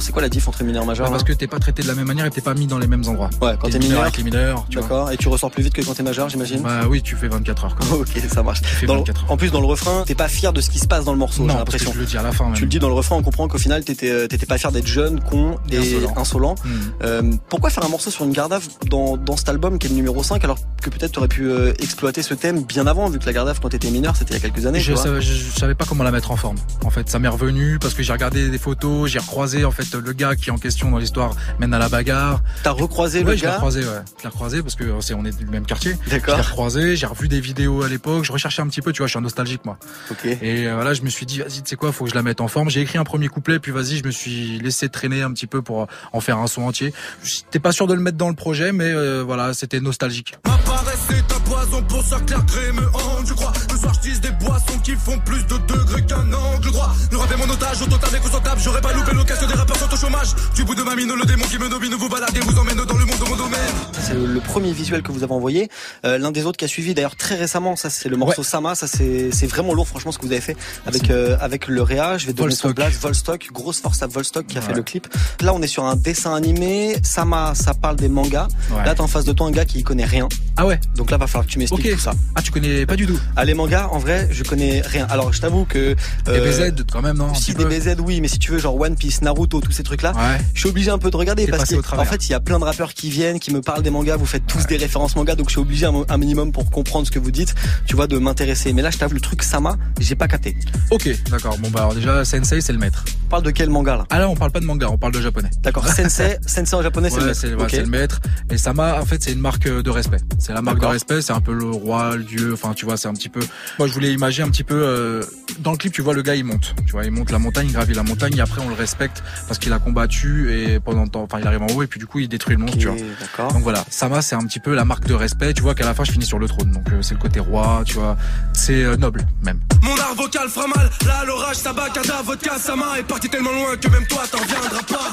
C'est quoi la diff entre mineur et majeur Parce que t'es pas traité de la même manière et t'es pas mis dans les mêmes endroits. Ouais, quand t'es mineur, avec les mineurs. D'accord. Et tu ressors plus vite que quand t'es majeur, j'imagine Bah oui, tu fais 24 heures. Quoi. ok, ça marche. Tu fais dans 24 heures. En plus, dans le refrain, t'es pas fier de ce qui se passe dans le morceau, j'ai l'impression. Je le dis à la fin. Même. Tu le dis dans le refrain, on comprend qu'au final, t'étais t'étais pas fier d'être jeune, con et insolent. insolent. Hmm. Euh, pourquoi faire un morceau sur une vue dans, dans cet album qui est le numéro 5 alors que peut-être t'aurais pu euh, exploiter ce thème bien avant vu que la vue quand t'étais mineur c'était il y a quelques années je, savais, je, je savais pas comment la mettre en forme en fait ça m'est revenu parce que j'ai regardé des photos j'ai recroisé en fait le gars qui en question dans l'histoire mène à la bagarre t'as recroisé ouais, le je gars l'ai recroisé ouais je l'ai recroisé recroisé parce que euh, c'est on est du même quartier. D'accord. Je l'ai recroisé, j'ai revu des vidéos à l'époque, je recherchais un petit peu, tu vois, je suis un nostalgique moi. Ok. Et euh, là, je me suis dit, vas-y, tu sais quoi, faut que je la mette en forme. J'ai écrit un premier couplet, puis vas-y, je me suis laissé traîner un petit peu pour euh, en faire un son entier. J'étais pas sûr de le mettre dans le projet, mais euh, voilà, c'était nostalgique. Ma paresse c'est ta poison pour ça clair crée me hante, je crois. Le soir je des boissons qui font plus de degrés qu'un angle droit. Le rap est mon otage, au total et. J'aurais pas loupé l'occasion des rappeurs sont au chômage. Du bout de ma mine, le démon qui me domine, vous baladez, vous emmène dans le monde de mon domaine. C'est le, le premier visuel que vous avez envoyé. Euh, L'un des autres qui a suivi d'ailleurs très récemment, ça c'est le morceau Sama. Ça c'est vraiment lourd, franchement, ce que vous avez fait avec euh, avec le Réa. Je vais donner son place. Volstock, grosse force à Volstock qui a fait le clip. Là, on est sur un dessin animé. Sama, ça parle des mangas. Ouais. Là, t'es en face de toi un gars qui y connaît rien. Ah ouais. Donc là, va falloir que tu m'expliques tout ça. Ah, tu connais pas du tout. Ah, les mangas, en vrai, je connais rien. Alors, je t'avoue que euh, DBZ quand même, non si DBZ, oui, mais si tu veux, genre One Piece, Naruto, tous ces trucs-là, Ouais. je suis obligé un peu de regarder parce passé que au travers. en fait, il y a plein de rappeurs qui viennent, qui me parlent des mangas. Vous faites tous des références manga, donc je suis obligé un, un minimum pour comprendre ce que vous dites, tu vois, de m'intéresser. Mais là, je t'avoue, le truc Sama, j'ai pas capté. Ok, d'accord. Bon bah alors déjà, Sensei, c'est le maître. On parle de quel manga là? Ah là, on parle pas de manga, on parle de japonais. D'accord, Sensei, Sensei en japonais, c'est le maître. ouais, Ok. c'est le maître. Et Sama, en fait, c'est une marque de respect. C'est la marque de respect, c'est un peu le roi, le dieu. Enfin, tu vois, c'est un petit peu. Moi, je voulais imaginer un petit peu. euh, Dans le clip, tu vois, le gars, il monte. Tu vois, il monte la montagne, il gravit la montagne, et après, on le respecte parce qu'il a combattu et pendant le temps, enfin, il arrive en haut et puis du coup, il détruit le monstre. Tu vois. Donc voilà, Sama, c'est un petit peu la marque de respect. Tu vois qu'à la fin, je finis sur le trône. Donc euh, c'est le côté roi. Tu vois, c'est euh, noble même. Mon art vocal fera mal, là l'orage, tabac, cada, vodka, sama est parti tellement loin que même toi t'en viendras pas.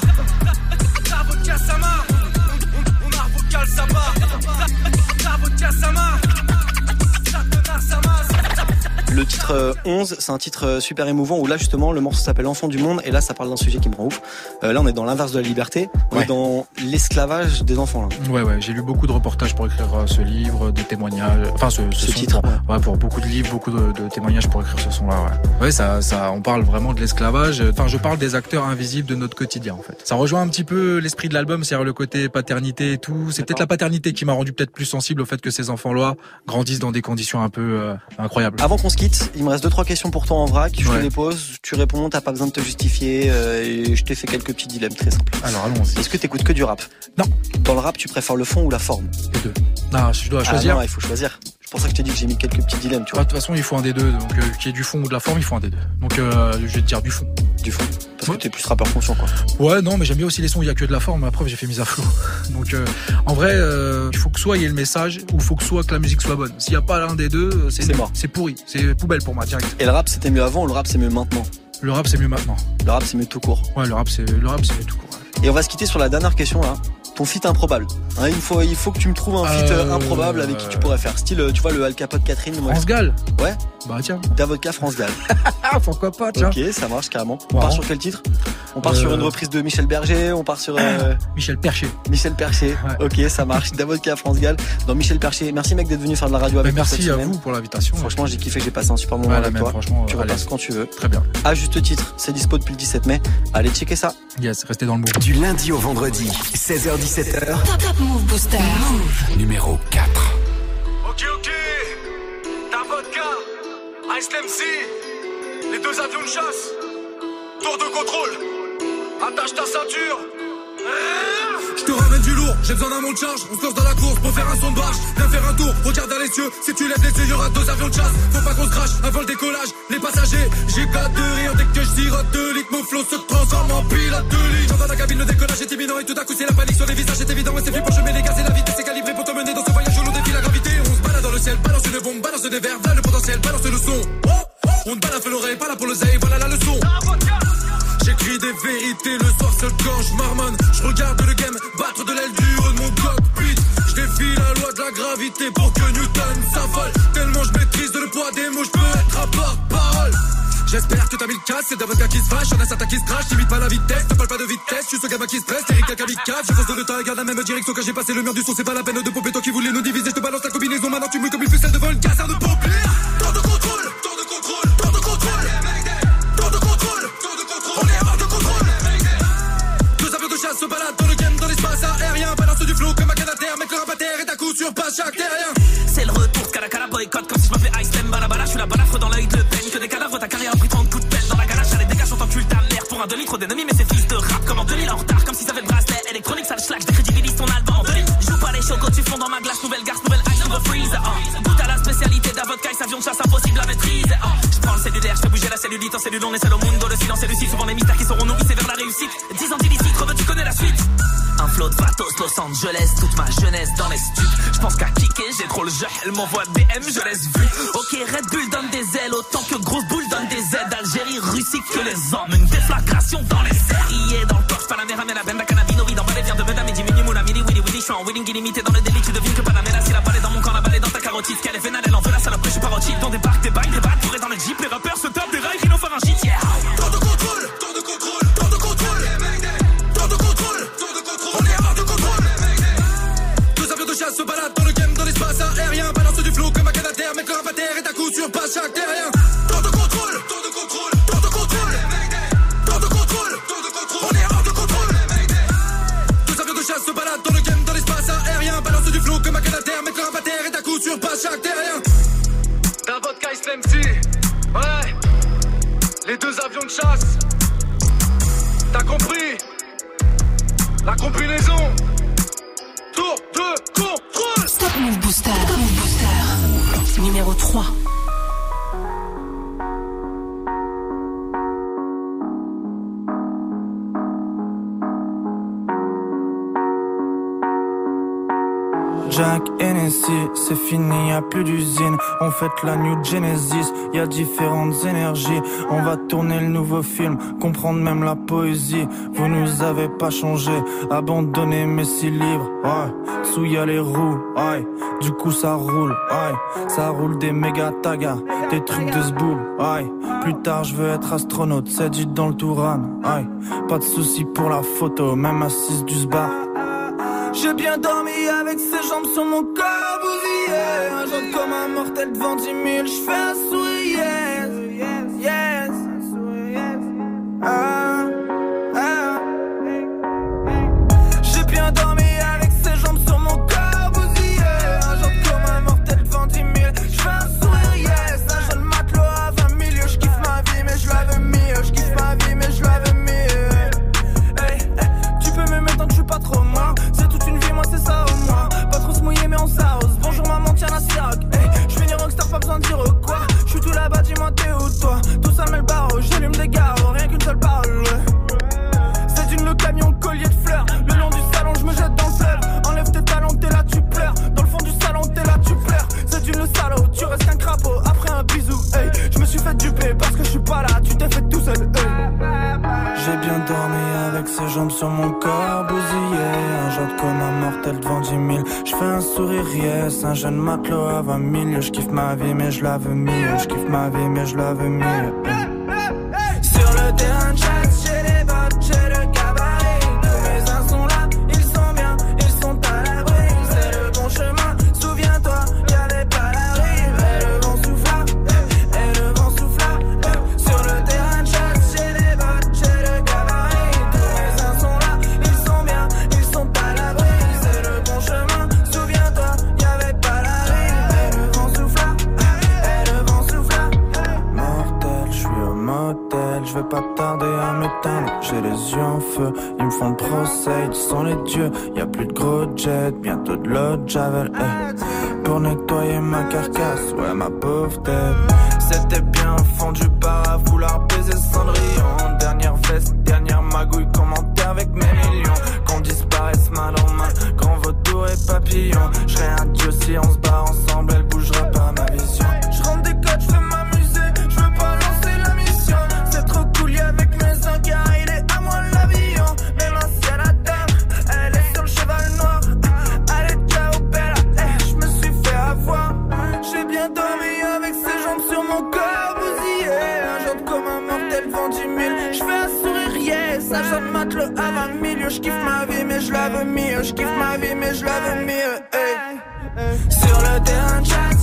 Vodka, sama, mon art vocal. La vodka, sama, te sama. Le titre euh, 11, c'est un titre euh, super émouvant où là justement le morceau s'appelle Enfant du monde et là ça parle d'un sujet qui me rend ouf. Euh, là on est dans l'inverse de la liberté, on Ouais. est dans l'esclavage des enfants là. Ouais, ouais, j'ai lu beaucoup de reportages pour écrire euh, ce livre, des témoignages, enfin ce, Ce son, titre, pour, ouais, pour beaucoup de livres, beaucoup de, de témoignages pour écrire ce son-là. Ouais, ouais ça, ça, on parle vraiment de l'esclavage. Enfin, je parle des acteurs invisibles de notre quotidien en fait. Ça rejoint un petit peu l'esprit de l'album, c'est-à-dire le côté paternité et tout. C'est peut-être la paternité qui m'a rendu peut-être plus sensible au fait que ces enfants-là grandissent dans des conditions un peu euh, incroyables. Avant qu'on se quitte, il me reste deux trois questions pour toi en vrac, je te Ouais. les pose, tu réponds, t'as pas besoin de te justifier euh, et je t'ai fait quelques petits dilemmes très simples. Alors allons-y. Est-ce que t'écoutes que du rap? Non. Dans le rap, tu préfères le fond ou la forme? Les deux. Non, je dois Ah choisir. non, il faut choisir. C'est pour ça que je t'ai dit que j'ai mis quelques petits dilemmes, tu Ouais, vois. de toute façon, il faut un des deux. Donc, euh, qu'il y ait du fond ou de la forme, il faut un des deux. Donc, euh, je vais te dire du fond. Du fond. Parce que t'es plus rappeur conscient quoi. Ouais, non, mais j'aime bien aussi les sons où il y a que de la forme. Après, j'ai fait mise à flot. Donc, euh, en vrai, il faut que soit il y ait le message, ou il faut que soit que la musique soit bonne. S'il n'y a pas l'un des deux, c'est mort. C'est pourri. C'est poubelle pour moi, direct. Et le rap c'était mieux avant ou le rap c'est mieux maintenant? Le rap, c'est mieux maintenant. Le rap c'est mieux tout court. Ouais, le rap, c'est le rap, c'est mieux tout court. ouais. Et on va se quitter sur la dernière question là. Ton feat improbable. Hein, il, faut, il faut que tu me trouves un feat euh, Euh, improbable avec qui tu pourrais faire. Style, euh, tu vois, le Al Capote Catherine. moi, France Gall. Ouais. Bah tiens. Davodka France Gall. Ah, pourquoi pas, tiens. ok, ça marche carrément. On part sur quel titre? On part Euh, sur une reprise de Michel Berger, on part sur euh, Michel Percher. Michel Percher. Ok, ça marche. Davodka France Gall dans Michel Percher. Merci mec d'être venu faire de la radio Bah, avec nous merci cette à semaine. vous pour l'invitation. Franchement, j'ai kiffé, j'ai passé un super moment Ouais, avec même, toi. franchement, tu allez. repasses quand tu veux. Très bien. À juste titre, c'est dispo depuis le 17 mai. Allez checker ça. Yes, restez dans le mood. Du lundi au vendredi, 16h17h, Top Top Move Booster. numéro 4. Ok, ok, ta vodka, Ice MC, les deux avions de chasse, tour de contrôle, attache ta ceinture. Je te ramène du lourd, j'ai besoin d'un monde de charge. On se lance dans la course pour faire un son de barge. Viens faire un tour, regarde dans les cieux. Si tu lèves les yeux, y'aura deux avions de chasse. Faut pas qu'on se crache avant le décollage. Les passagers, j'ai qu'à de rire dès que je sirote deux litres. Mon flot se transforme en pilote de et tout à coup c'est la panique sur les visages. C'est évident, et c'est fait pour chemin les gaz et la vitesse est calibrée pour te mener dans ce voyage où l'on défie la gravité. On se balade dans le ciel, balance une bombe, balance des verres, voilà le potentiel, balance le son. On ne balade l'oreille, pas là pour le zay, voilà la leçon. J'écris des vérités le soir seul quand je marmonne. Je regarde le game battre de l'aile du haut de mon cockpit. Je défie la loi de la gravité pour que Newton s'affole. Tellement je maîtrise le poids des mots, je peux être à porte-parole. J'espère que t'as mis le casse, c'est d'avocat qui se fâche, y'en a certains qui se crachent, limite pas la vitesse, ne parle pas de vitesse, je suis ce gamin qui se presse, Eric un kamikaze, je fonce dans le temps et garde la même direction quand j'ai passé. Le mur du son, c'est pas la peine de pomper toi qui voulais nous diviser, La New Genesis, y a différentes énergies. On va tourner le nouveau film, comprendre même la poésie. Vous nous avez pas changé, abandonné mes six livres. Ouais. Sous les roues, ouais. du coup ça roule, ouais. ça roule des méga tagas, des trucs de zboul. Ouais. Plus tard je veux être astronaute, c'est dit dans le Touran. Ouais. Pas de souci pour la photo, même assise du sbar. J'ai bien dormi avec ses jambes sur mon corps bousillé. J'entre comme un mortel devant 10 000, j'fais un sourire. Yes, yes, yes. Ah. jeune matelot à 20 000 Je kiffe ma vie mais je la veux mieux. Je kiffe ma vie mais je la veux mieux. Sur le terrain, track.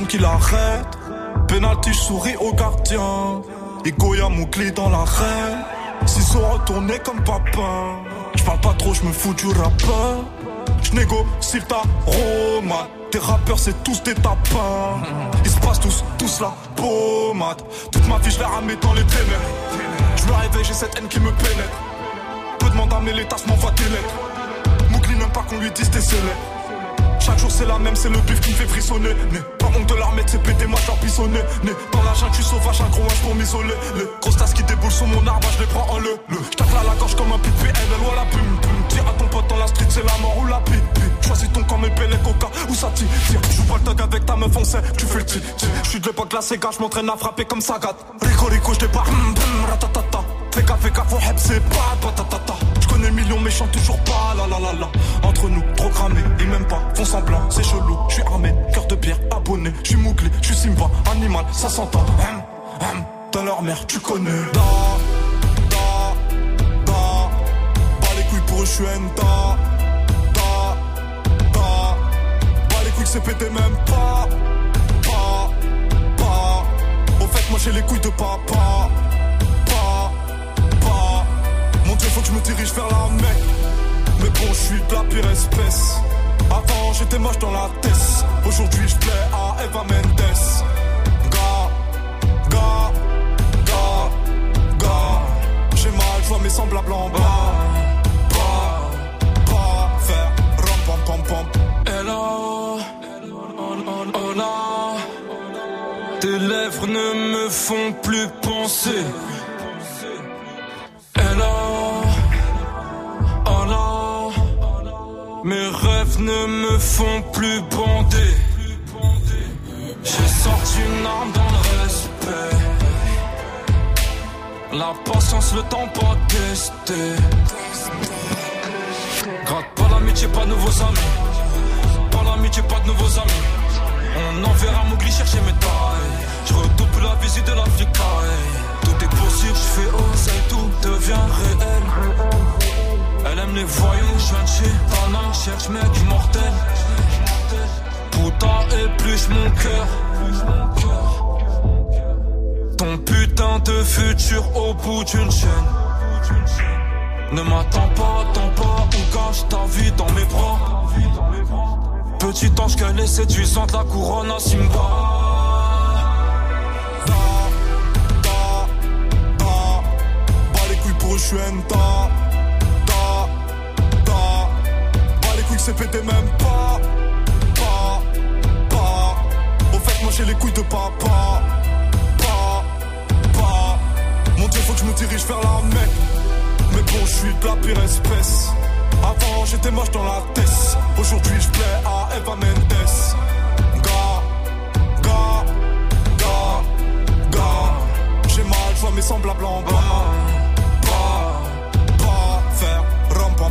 Personne qui l'arrête. Penalty, je souris au gardien. Et Goya, clé dans l'arène. S'ils sont retournés comme papa. Je parle pas trop, je me fous du rappeur. Je négocie ta Roma. Tes rappeurs, c'est tous des tapins. Ils se passent tous, tous la pommade. Toute ma vie, je ramé dans les ténèbres. Je me réveille, j'ai cette haine qui me pénètre. Peu demande à mes l'état, m'envoie des lettres. Moukli n'aime pas qu'on lui dise tes célèbres. Chaque jour c'est la même, c'est le bif qui me fait frissonner. Né, pas honte de l'armée, c'est pété, moi j'en pissonné. Né, dans la jungle, je suis sauvage, un gros âge pour m'isoler. Les grosses tasses qui déboulent sur mon arbre, je les prends en le. le. J'tape là la gorge comme un pipi, elle loin la pum pum. Tire à ton pote dans la street, c'est la mort ou la pipi. Choisis ton camp, mes pelles coca, où ça tire. Joue pas le tog avec ta meuf, on sait, tu fais le ti. Je suis de l'époque la Sega, je m'entraîne à frapper comme ça gâte. Rico Rico, j'débarque, hum hum, ratatata. Fais gaffe, fais gaffe, c'est pas patatata. J'connais millions méchants, toujours pas la la la la. Entre nous, cramé, et même pas, font semblant, c'est chelou. J'suis armé, cœur de pierre, abonné, j'suis mouglé, j'suis Simba, animal, ça s'entend. Hum, hum, dans leur mère, tu connais. Da, da, da. Bas les couilles pour eux, j'suis enta. Da, da. Bas les couilles, c'est pété même pas. Pas, pas. Au fait, moi j'ai les couilles de papa. Pas, pas. Mon dieu, faut que je me dirige vers la mec. Mais bon, je suis de la pire espèce. Avant, j'étais moche dans la tête. Aujourd'hui, je plais à Eva Mendes. Gars, gars, gars, gars. J'ai mal, je vois mes semblables en bas. Pas, pas faire rom pom pom pom. Hello, là. Tes lèvres ne me font plus penser. Hello, là. Mes rêves ne me font plus bander. J'ai sorti une arme dans le respect. La patience, le temps pas testé. Gratte pas l'amitié, pas de nouveaux amis. Pas l'amitié, pas de nouveaux amis. On enverra Mowgli chercher mes tailles. Je redouble la visite de l'Afrique. Tout est possible, je fais oser, tout devient réel. Les voyous, je viens de chez Tana, cherche mec immortel. Putain, épluche mon cœur. Ton putain de futur au bout d'une chaîne. Ne m'attends pas, attends pas, ou cache ta vie dans mes bras. Petit ange qu'elle est séduisante, la couronne à Simba. Da, da, da. Bas les couilles pour eux, j'suis Couilles, c'est pété même pas. Pas, pas. Au fait, moi j'ai les couilles de papa. Pas, pas. Mon dieu, faut que je me dirige vers la mec. Mais bon, je suis de la pire espèce. Avant, j'étais moche dans la tête. Aujourd'hui, je plais à Eva Mendes. Gars, gars, gars, gars. J'ai mal, je mes semblables en bas.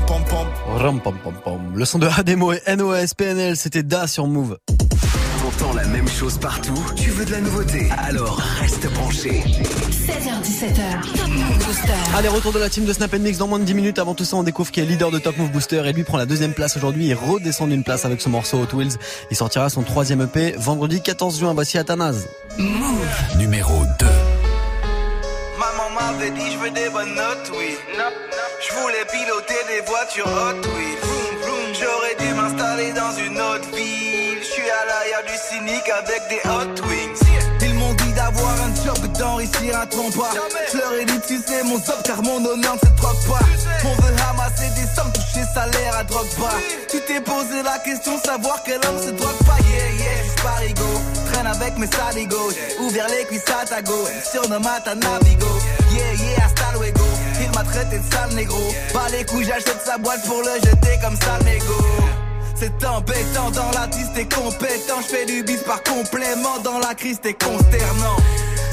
Pom pom pom. Ram pam pam pam. Le son de Ademo et NOS PNL, c'était Da sur Move. T'entends la même chose partout Tu veux de la nouveauté? Alors reste branché. 16h17h. Top Move Booster. Allez, retour de la team de Snap Mix dans moins de 10 minutes. Avant tout ça, on découvre qui est leader de Top Move Booster et lui prend la deuxième place aujourd'hui. Il redescend d'une place avec ce morceau Hot Wheels. Il sortira son troisième EP vendredi 14 juin. Voici Athanase. Move. Numéro 2. M'avait dit je veux des bonnes notes, oui. Je voulais piloter des voitures Hot vroom. J'aurais dû m'installer dans une autre ville. Je suis à l'arrière du cynique avec des Hot Wings. Ils m'ont dit d'avoir un job d'enrichir un trompe-pas. Je leur ai dit, tu sais, mon job car mon honneur ne se troque pas. On veut ramasser des sommes, toucher salaire à drogue pas. Tu t'es posé la question, savoir quel homme se drogue pas. Yeah, yeah, juste parigo. Traîne avec mes saligos. Ouvert les cuisses à ta go. Surnomme à ta navigo. Yeah, yeah, hasta luego. Il m'a traité de sale négro. Pas les couilles, j'achète sa boîte pour le jeter comme sale négo. C'est embêtant dans la tiste, t'es compétent. Je fais du bis par complément. Dans la crise, t'es consternant.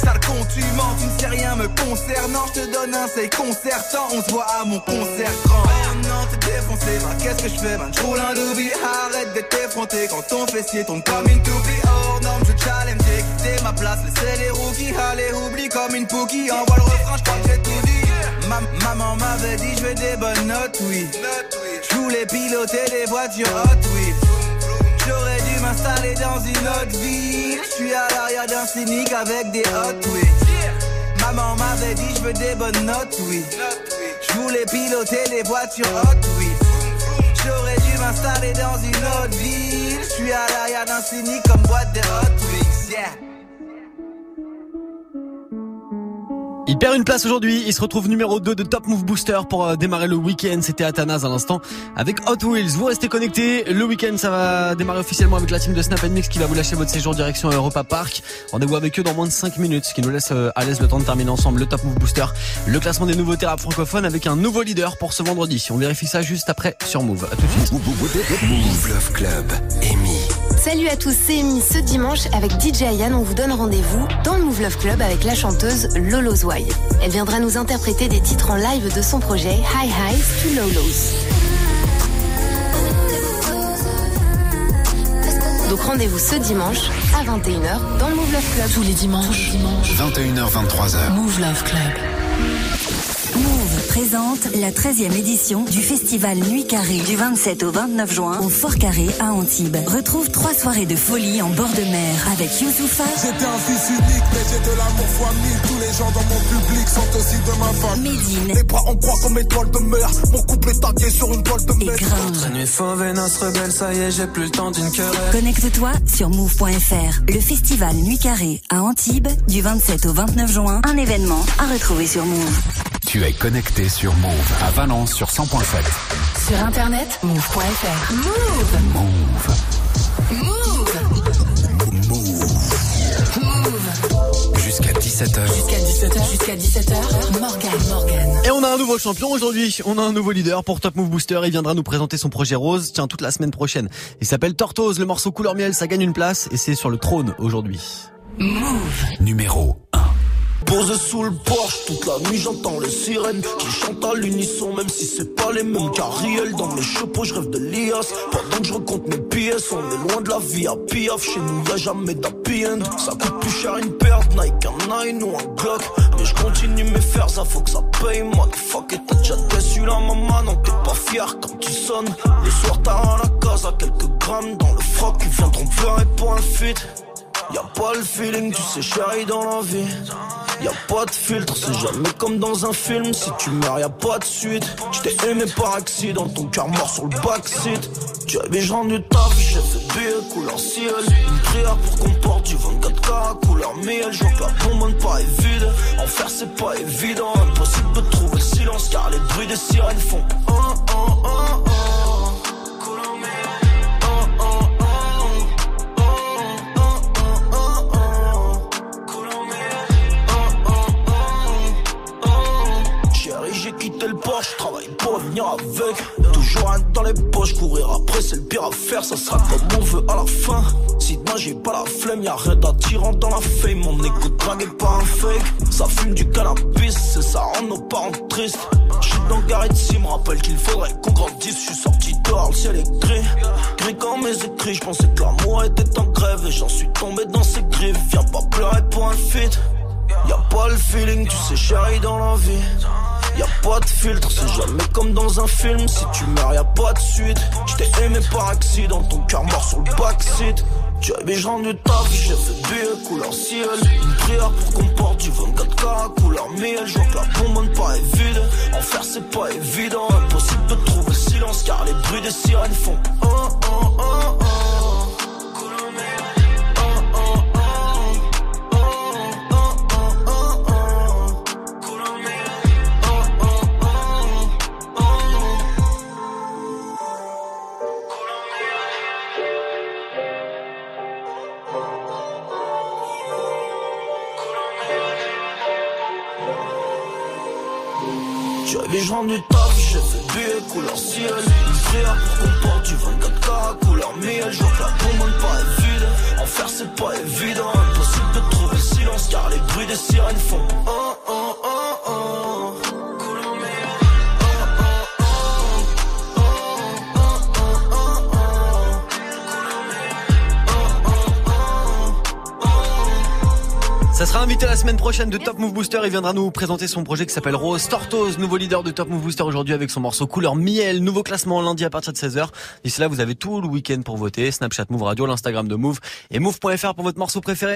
Sale con, tu mens, tu ne sais rien me concernant. Je te donne un c'est concertant, on se voit à mon concert grand. Défoncé, bah qu'est-ce que je fais, man? J'roule un doobie, arrête d'être effronté quand ton fessier tombe comme une toupie. Oh non, je challenge, j'ai quitté ma place, laissez les rookies, allez, oublie comme une pookie. Envoie le refrain, j'crois que j'ai tout dit. Ma maman m'avait dit, je veux des bonnes notes, oui. Je voulais piloter des voitures hot, oui. J'aurais dû m'installer dans une autre ville. Je suis à l'arrière d'un cynique avec des hot, oui. Maman m'avait dit, je veux des bonnes notes, oui. Je voulais piloter des voitures hot, oui. J'aurais dû m'installer dans une autre ville. Je suis à l'arrière d'un cynique comme boîte de hot, oui. Yeah. Il perd une place aujourd'hui, il se retrouve numéro 2 de Top Move Booster pour euh, démarrer le week-end. C'était Athanas à l'instant avec Hot Wheels. Vous restez connectés. Le week-end, ça va démarrer officiellement avec la team de Snap Mix qui va vous lâcher votre séjour direction Europa Park. Rendez-vous avec eux dans moins de 5 minutes, ce qui nous laisse euh, à l'aise le temps de terminer ensemble le Top Move Booster. Le classement des nouveautés rap francophones avec un nouveau leader pour ce vendredi. On vérifie ça juste après sur Move. À tout de suite. Move Love Club, Amy. Salut à tous, c'est Amy. Ce dimanche, avec DJ Ayan, on vous donne rendez-vous dans le Move Love Club avec la chanteuse Lolo Zouai. Elle viendra nous interpréter des titres en live de son projet High Highs to Lolos. Donc rendez-vous ce dimanche à 21h dans le Move Love Club. Tous les dimanches, 21h, 23h. Move Love Club. Présente la 13e édition du festival Nuit Carrée du 27 au 29 juin au Fort Carré à Antibes. Retrouve trois soirées de folie en bord de mer avec Youssoufa, J'étais un fils unique, mais j'ai de l'amour fois mille. Tous les gens dans mon public sont aussi de ma famille. Médine Les bras en croix comme étoile de mer. Mon couple est tagué sur une toile de et mer. Gringe. Nuit fauve et noce rebelle, ça y est, j'ai plus le temps d'une querelle. Connecte-toi sur move.fr. Le festival Nuit Carrée à Antibes du 27 au 29 juin. Un événement à retrouver sur Move. Tu es connecté sur Move à Valence sur 100.7. Sur internet, move.fr. Move. Move. Move. Move. Jusqu'à 17h. Jusqu'à 17h. Jusqu'à 17h. Morgan. Morgan. Et on a un nouveau champion aujourd'hui. On a un nouveau leader pour Top Move Booster. Il viendra nous présenter son projet rose. Tiens, toute la semaine prochaine. Il s'appelle Tortoise. Le morceau couleur miel, ça gagne une place et c'est sur le trône aujourd'hui. Move. Numéro Posé sous le porche, toute la nuit j'entends les sirènes qui chantent à l'unisson, même si c'est pas les mêmes carriels. Dans mes chapeaux, je rêve de l'IAS. Pendant que je recompte mes pièces, on est loin de la vie à piaf. Chez nous, y'a jamais d'happy end. Ça coûte plus cher une perte, Nike, un Nine ou un Glock. Mais je continue mes fers, ça faut que ça paye. Motherfuck, et t'as déjà déçu la maman, non, t'es pas fier quand tu sonnes. Le soir, t'as à la case à quelques grammes dans le froc. Ils viendront pleurer pour un feat. Y'a pas le feeling, tu sais, chérie, dans la vie. Y'a pas de filtre, c'est jamais comme dans un film. Si tu meurs, y'a pas de suite. J't'ai aimé par accident, ton cœur mort sur le backseat. Tu avais je rendu taf, j'ai fait billet couleur ciel. Une prière pour qu'on porte du 24K couleur miel. Je vois que la bombe pas est vide. C'est pas évident. Impossible de trouver le silence car les bruits des sirènes font. Oh, oh, oh, oh. Je travaille pour venir avec. Toujours un dans les poches, courir après, c'est le pire à faire, ça sera comme on veut à la fin. Si demain j'ai pas la flemme, y'a rien d'attirant dans la fame. Mon égo dragué par un fake. Ça fume du cannabis, c'est ça rend nos parents tristes. J'suis dans Gareth s'il me rappelle qu'il faudrait qu'on grandisse. J'suis sorti dehors, le ciel est gris. Gris comme mes écrits, j'pensais que l'amour était en grève. Et j'en suis tombé dans ses griffes. Viens pas pleurer pour un feat. Y'a pas le feeling, tu sais, chérie, dans la vie. Y'a pas de filtre, c'est jamais comme dans un film. Si tu meurs, y'a pas de suite. J't'ai aimé par accident, ton cœur mort sur le backseat. Tu avais je rendu taf, j'ai fait billet couleur ciel. Une prière pour qu'on porte du 24K couleur miel. Je vois que la bombe pas est vide. En c'est pas évident. Impossible de trouver le silence car les bruits des sirènes font. Oh, oh, oh, oh. Du taf, j'ai fait billet couleur ciel Une pour qu'on porte du 24K couleur miel. Je vois que la bombe pas est vide. En c'est pas évident. Impossible de trouver silence car les bruits des sirènes font oh, oh, oh, Ça sera invité la semaine prochaine de Top Move Booster. Il viendra nous présenter son projet qui s'appelle Rose Tortoise, nouveau leader de Top Move Booster aujourd'hui avec son morceau couleur miel. Nouveau classement lundi à partir de 16h. D'ici là, vous avez tout le week-end pour voter. Snapchat Move Radio, l'Instagram de Move et Move.fr pour votre morceau préféré.